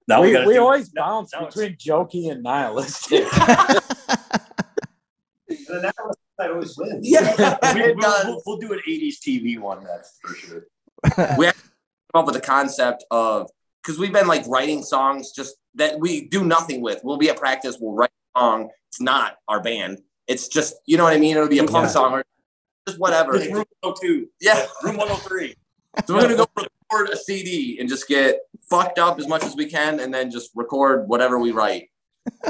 Speaker 3: Now
Speaker 5: we
Speaker 3: gotta
Speaker 5: we
Speaker 3: do-
Speaker 5: always
Speaker 3: now-
Speaker 5: bounce
Speaker 3: now it's-
Speaker 5: between jokey and nihilistic. (laughs)
Speaker 4: And then that was that always wins.
Speaker 2: Yeah,
Speaker 3: we, (laughs) (laughs)
Speaker 2: it
Speaker 3: will we'll, we'll do an 80s TV one, that's for sure.
Speaker 2: we have to come up with the concept of because we've been like writing songs just that we do nothing with. We'll be at practice, we'll write a song. It's not our band. It's just you know what I mean. It'll be a punk
Speaker 1: Yeah.
Speaker 2: song or just whatever.
Speaker 3: It's room 102.
Speaker 2: Yeah.
Speaker 3: Room 103.
Speaker 2: So we're gonna go record a CD and just get fucked up as much as we can, and then just record whatever we write. (laughs)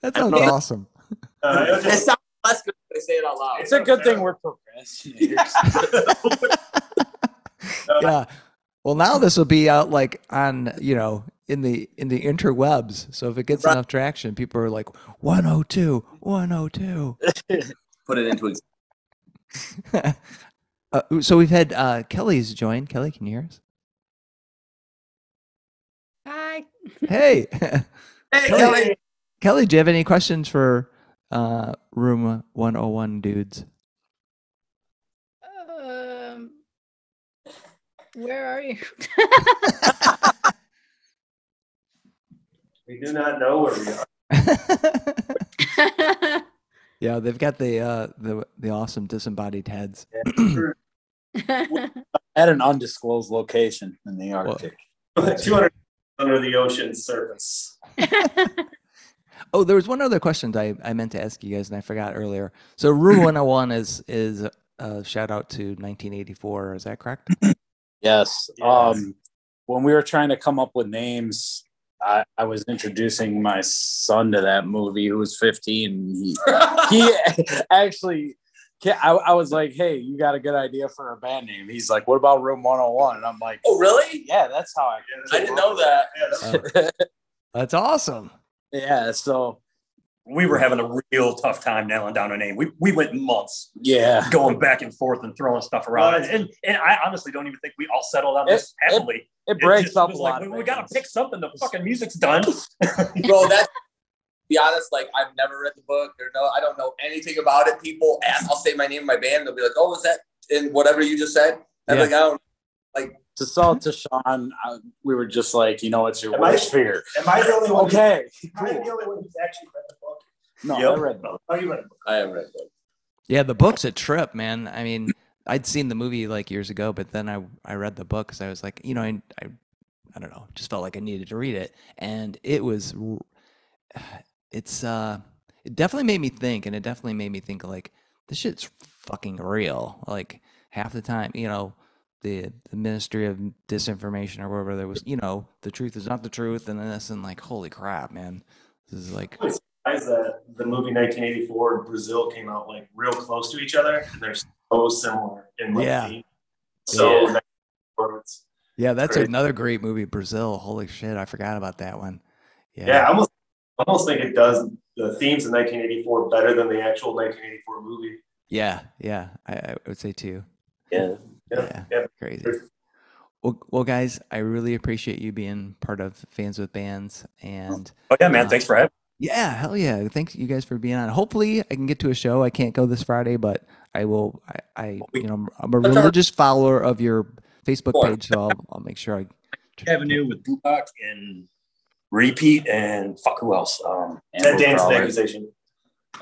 Speaker 1: that sounds
Speaker 2: know.
Speaker 1: awesome.
Speaker 4: Uh, (laughs) it was
Speaker 2: It sounds less good when I say it out loud.
Speaker 5: it's a good thing we're procrastinators. (laughs)
Speaker 1: Yeah. Well, now this will be out like on, you know, in the in the interwebs. So if it gets
Speaker 2: Right.
Speaker 1: enough traction, people are like 102, 102.
Speaker 2: Put it into ex-
Speaker 1: uh, so we've had uh, Kelly's join. Kelly, can you hear us?
Speaker 7: Hi.
Speaker 1: Hey, (laughs)
Speaker 2: Hey,
Speaker 1: Kelly.
Speaker 2: Kelly.
Speaker 1: Kelly, do you have any questions for uh, Room 101 dudes?
Speaker 7: Um, where are you? (laughs)
Speaker 4: we do not know where we are. (laughs)
Speaker 1: yeah, they've got the uh, the the awesome disembodied heads.
Speaker 5: At an undisclosed location in the Arctic.
Speaker 4: 200 under the ocean's surface.
Speaker 1: Oh, there was one other question I, I meant to ask you guys and I forgot earlier. So Room (clears throat) 101 is is a shout out to 1984. Is that correct?
Speaker 5: Yes.
Speaker 4: Yes.
Speaker 5: Um, when we were trying to come up with names, I, I was introducing my son to that movie who was 15. He, he (laughs) actually, yeah, I, I was like, hey, you got a good idea for a band name. He's like, what about Room 101? And I'm like,
Speaker 2: Oh, really?
Speaker 5: yeah, that's how I.
Speaker 2: I didn't know that.
Speaker 4: Yeah, (laughs) that's-
Speaker 1: That's awesome.
Speaker 5: yeah. So,
Speaker 3: We were having a real tough time nailing down a name. We, we went months
Speaker 5: yeah.
Speaker 3: going back and forth and throwing stuff around.
Speaker 4: Well,
Speaker 3: And, and I honestly don't even think we all settled on this
Speaker 5: It- it-
Speaker 3: happily.
Speaker 5: It breaks
Speaker 3: just
Speaker 5: up
Speaker 3: was
Speaker 5: a
Speaker 3: like,
Speaker 5: lot.
Speaker 3: we, we got to pick something. The fucking music's done.
Speaker 2: Bro, that be honest, like I've never read the book or no, I don't know anything about it. People ask, I'll say my name in my band, they'll be like, Oh, was that in whatever you just said? I'm
Speaker 1: Yeah.
Speaker 2: like, I don't like
Speaker 5: To sell it to Sean, I, we were just like, you know, it's your
Speaker 4: Am I-
Speaker 5: fear.
Speaker 4: Am I the only one?
Speaker 5: Okay.
Speaker 4: Am I the only one who's actually read the book?
Speaker 5: No,
Speaker 3: Yep.
Speaker 5: I read both.
Speaker 4: Oh, you read the book.
Speaker 2: I haven't read the book.
Speaker 1: Yeah, the book's a trip, man. I mean, I'd seen the movie like years ago, but then I I read the book because I was like, you know, I, I I don't know, just felt like I needed to read it, and it was, r- it's uh, it definitely made me think, and it definitely made me think like this shit's fucking real. Like half the time, you know, the the Ministry of Disinformation or whatever there was, you know, the truth is not the truth, and then this and like, holy crap, man, this is like,
Speaker 4: Surprised that the movie 1984 and Brazil came out like real close to each other, and they're so similar in like
Speaker 1: Yeah.
Speaker 4: theme. So
Speaker 1: Yeah.
Speaker 4: that-
Speaker 1: yeah, that's another great movie, Brazil. Holy shit, I forgot about that one.
Speaker 4: Yeah, I almost almost think it does the themes in 1984 better than the actual 1984 movie.
Speaker 1: Yeah, yeah, I, I would say too.
Speaker 5: Yeah.
Speaker 4: Yeah.
Speaker 1: Yeah,
Speaker 4: Yeah.
Speaker 1: crazy. Well, well, guys, I really appreciate you being part of Fans with Bands, and
Speaker 3: Oh yeah, man.
Speaker 1: Uh,
Speaker 3: Thanks for having.
Speaker 1: yeah, hell yeah! Thanks you guys for being on. Hopefully, I can get to a show. I can't go this Friday, but I will. I, I you know, I'm a religious follower of your Facebook page, so I'll, I'll make sure I.
Speaker 3: Avenue with Bupak and Repeat and fuck who else? Um,
Speaker 5: Anvil
Speaker 4: That dance accusation.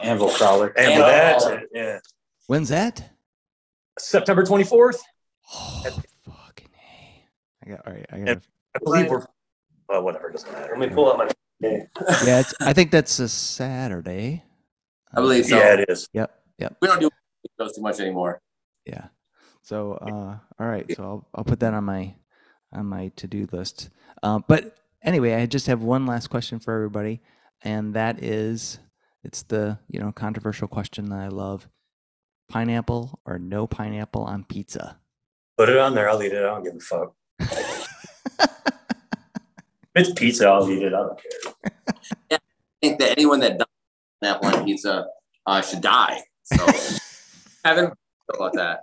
Speaker 5: Anvil Crawler.
Speaker 3: and
Speaker 2: Anvil
Speaker 3: that's it. Yeah,
Speaker 1: When's that?
Speaker 3: September twenty fourth.
Speaker 1: Oh, fucking hey! I got all right. I got.
Speaker 3: Yep. I believe we're. Well, whatever. Doesn't matter.
Speaker 4: Let me pull up my. Okay. (laughs)
Speaker 1: Yeah, it's, I think that's a Saturday.
Speaker 2: I believe so.
Speaker 3: Yeah, it is.
Speaker 1: Yep. Yep.
Speaker 2: We don't do those too much anymore.
Speaker 1: Yeah. So, uh, all right. So I'll, I'll put that on my on my to do list. Um, but anyway, I just have one last question for everybody, and that is, it's the you know controversial question that I love: pineapple or no pineapple on pizza.
Speaker 3: Put it on there. I'll eat it. I don't give a fuck. If it's pizza. I'll eat it. I don't care.
Speaker 2: I think that anyone that does pineapple on pizza uh, should die. So, (laughs) Kevin, what about that?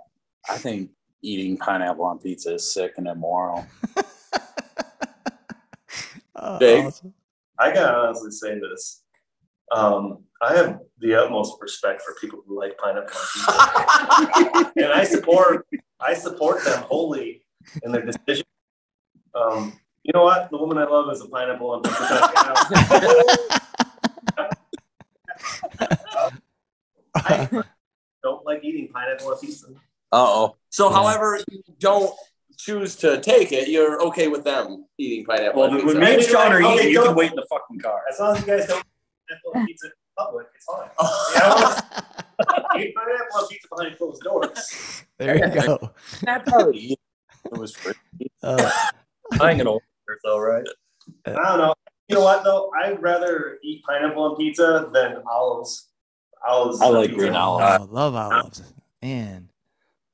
Speaker 5: I think eating pineapple on pizza is sick and immoral. (laughs)
Speaker 2: Dave?
Speaker 1: awesome.
Speaker 4: I gotta honestly say this. Um, I have the utmost respect for people who like pineapple on pizza, (laughs) and I support I support them wholly in their decision. Um, you know what? The woman I love is a pineapple on pizza. (laughs) I don't like eating pineapple on pizza.
Speaker 5: Uh oh.
Speaker 2: So,
Speaker 1: Yeah.
Speaker 2: however you don't choose to take it, you're okay with them eating pineapple
Speaker 3: Well,
Speaker 2: on
Speaker 3: when me and Sean are eating, you
Speaker 4: don't-
Speaker 3: can wait in the fucking car.
Speaker 4: As long as you guys don't eat pineapple pizza in public, it's fine. (laughs) You know, eat pineapple pizza behind closed doors.
Speaker 1: there you go.
Speaker 5: That probably (laughs) it was free.
Speaker 1: Uh,
Speaker 3: I ain't gonna order though, right?
Speaker 4: I don't know. You know what though? I'd rather eat pineapple on pizza than olives. Olives.
Speaker 5: I like green olives.
Speaker 1: oh, love olives, man.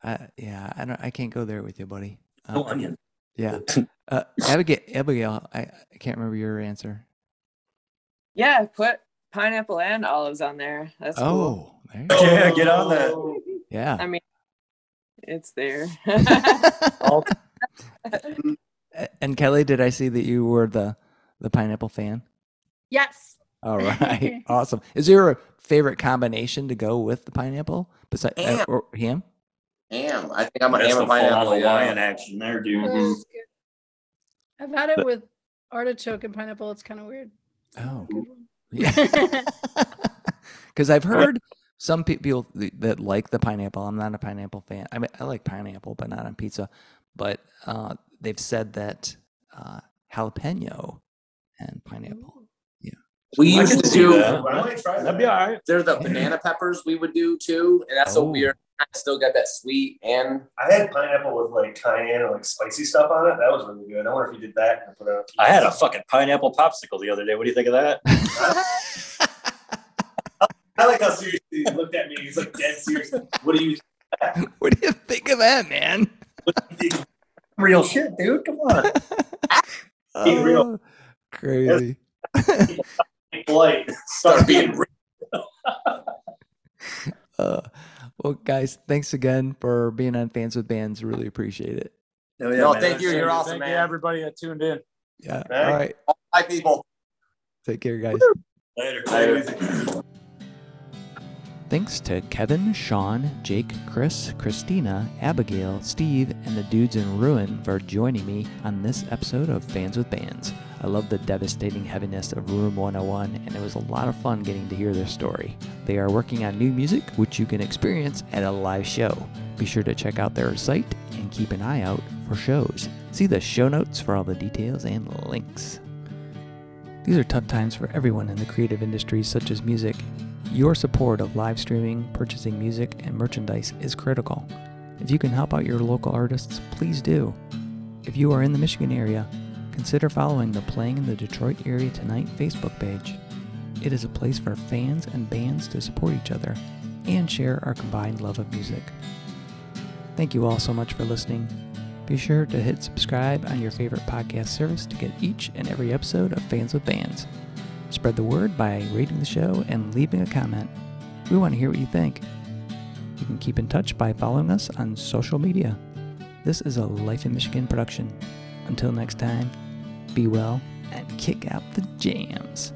Speaker 1: I, yeah, I don't. I can't go there with you, buddy.
Speaker 3: No
Speaker 1: Uh,
Speaker 3: onion.
Speaker 1: Yeah. (laughs) Uh, Abigail, Abigail, I, I can't remember your answer.
Speaker 6: Yeah, put pineapple and olives on there. That's cool.
Speaker 1: Oh, there you go.
Speaker 3: Yeah, get on that.
Speaker 1: Yeah.
Speaker 6: I mean, it's there. (laughs) (laughs)
Speaker 1: And Kelly, did I see that you were the the pineapple fan?
Speaker 7: yes.
Speaker 1: All right, awesome. Is there a favorite combination to go with the pineapple besides uh, or ham?
Speaker 2: Ham. I think I'm a
Speaker 3: That's
Speaker 2: ham
Speaker 3: the
Speaker 2: and
Speaker 3: full on
Speaker 2: pineapple.
Speaker 3: Hawaiian
Speaker 2: Yeah.
Speaker 3: action there, dude.
Speaker 2: Mhm.
Speaker 7: That's good. I've had it with artichoke and pineapple. It's kind of weird. It's not a
Speaker 1: Oh.
Speaker 7: good one. (laughs)
Speaker 1: Yeah. (laughs) Because I've heard some pe- people th- that like the pineapple. I'm not a pineapple fan. I mean, I like pineapple, but not on pizza. But uh, they've said that uh, jalapeno and pineapple. Yeah.
Speaker 2: We
Speaker 3: I
Speaker 2: used to
Speaker 3: see
Speaker 2: do.
Speaker 3: that.
Speaker 4: I try
Speaker 3: That'd be all right.
Speaker 2: There's the banana peppers we would do too, and that's so
Speaker 1: Oh.
Speaker 2: weird. I still got that sweet and
Speaker 4: I had pineapple with like cayenne and like spicy stuff on it. That was really good. I wonder if you did that and put it on.
Speaker 3: I had a fucking pineapple popsicle the other day. What do you think of that? (laughs)
Speaker 4: I like how seriously he looked at me. He's like dead serious. What do you (laughs)
Speaker 1: what do you think of that, man? (laughs)
Speaker 3: Real shit, dude. Come on.
Speaker 4: Be real.
Speaker 1: Oh, crazy.
Speaker 4: Polite.
Speaker 2: start being. real.
Speaker 1: Uh, well, guys, thanks again for being on Fans with Bands. Really appreciate it.
Speaker 3: Oh,
Speaker 2: No, thank you. You're awesome,
Speaker 5: Thank
Speaker 2: man.
Speaker 5: you, everybody that tuned in.
Speaker 1: Yeah.
Speaker 4: Thanks.
Speaker 1: All right.
Speaker 2: Hi, people.
Speaker 1: Take care, guys.
Speaker 3: Later.
Speaker 2: Later.
Speaker 1: Thanks to Kevin, Sean, Jake, Chris, Christina, Abigail, Steve, and the dudes in Ruin for joining me on this episode of Fans with Bands. I love the devastating heaviness of Room 101, and it was a lot of fun getting to hear their story. They are working on new music, which you can experience at a live show. Be sure to check out their site and keep an eye out for shows. See the show notes for all the details and links. These are tough times for everyone in the creative industries such as music. Your support of live streaming, purchasing music, and merchandise is critical. If you can help out your local artists, please do. If you are in the Michigan area, consider following the Playing in the Detroit Area Tonight Facebook page. It is a place for fans and bands to support each other and share our combined love of music. Thank you all so much for listening. Be sure to hit subscribe on your favorite podcast service to get each and every episode of Fans with Bands. Spread the word by rating the show and leaving a comment. We want to hear what you think. You can keep in touch by following us on social media. This is a Life in Michigan production. Until next time, be well and kick out the jams.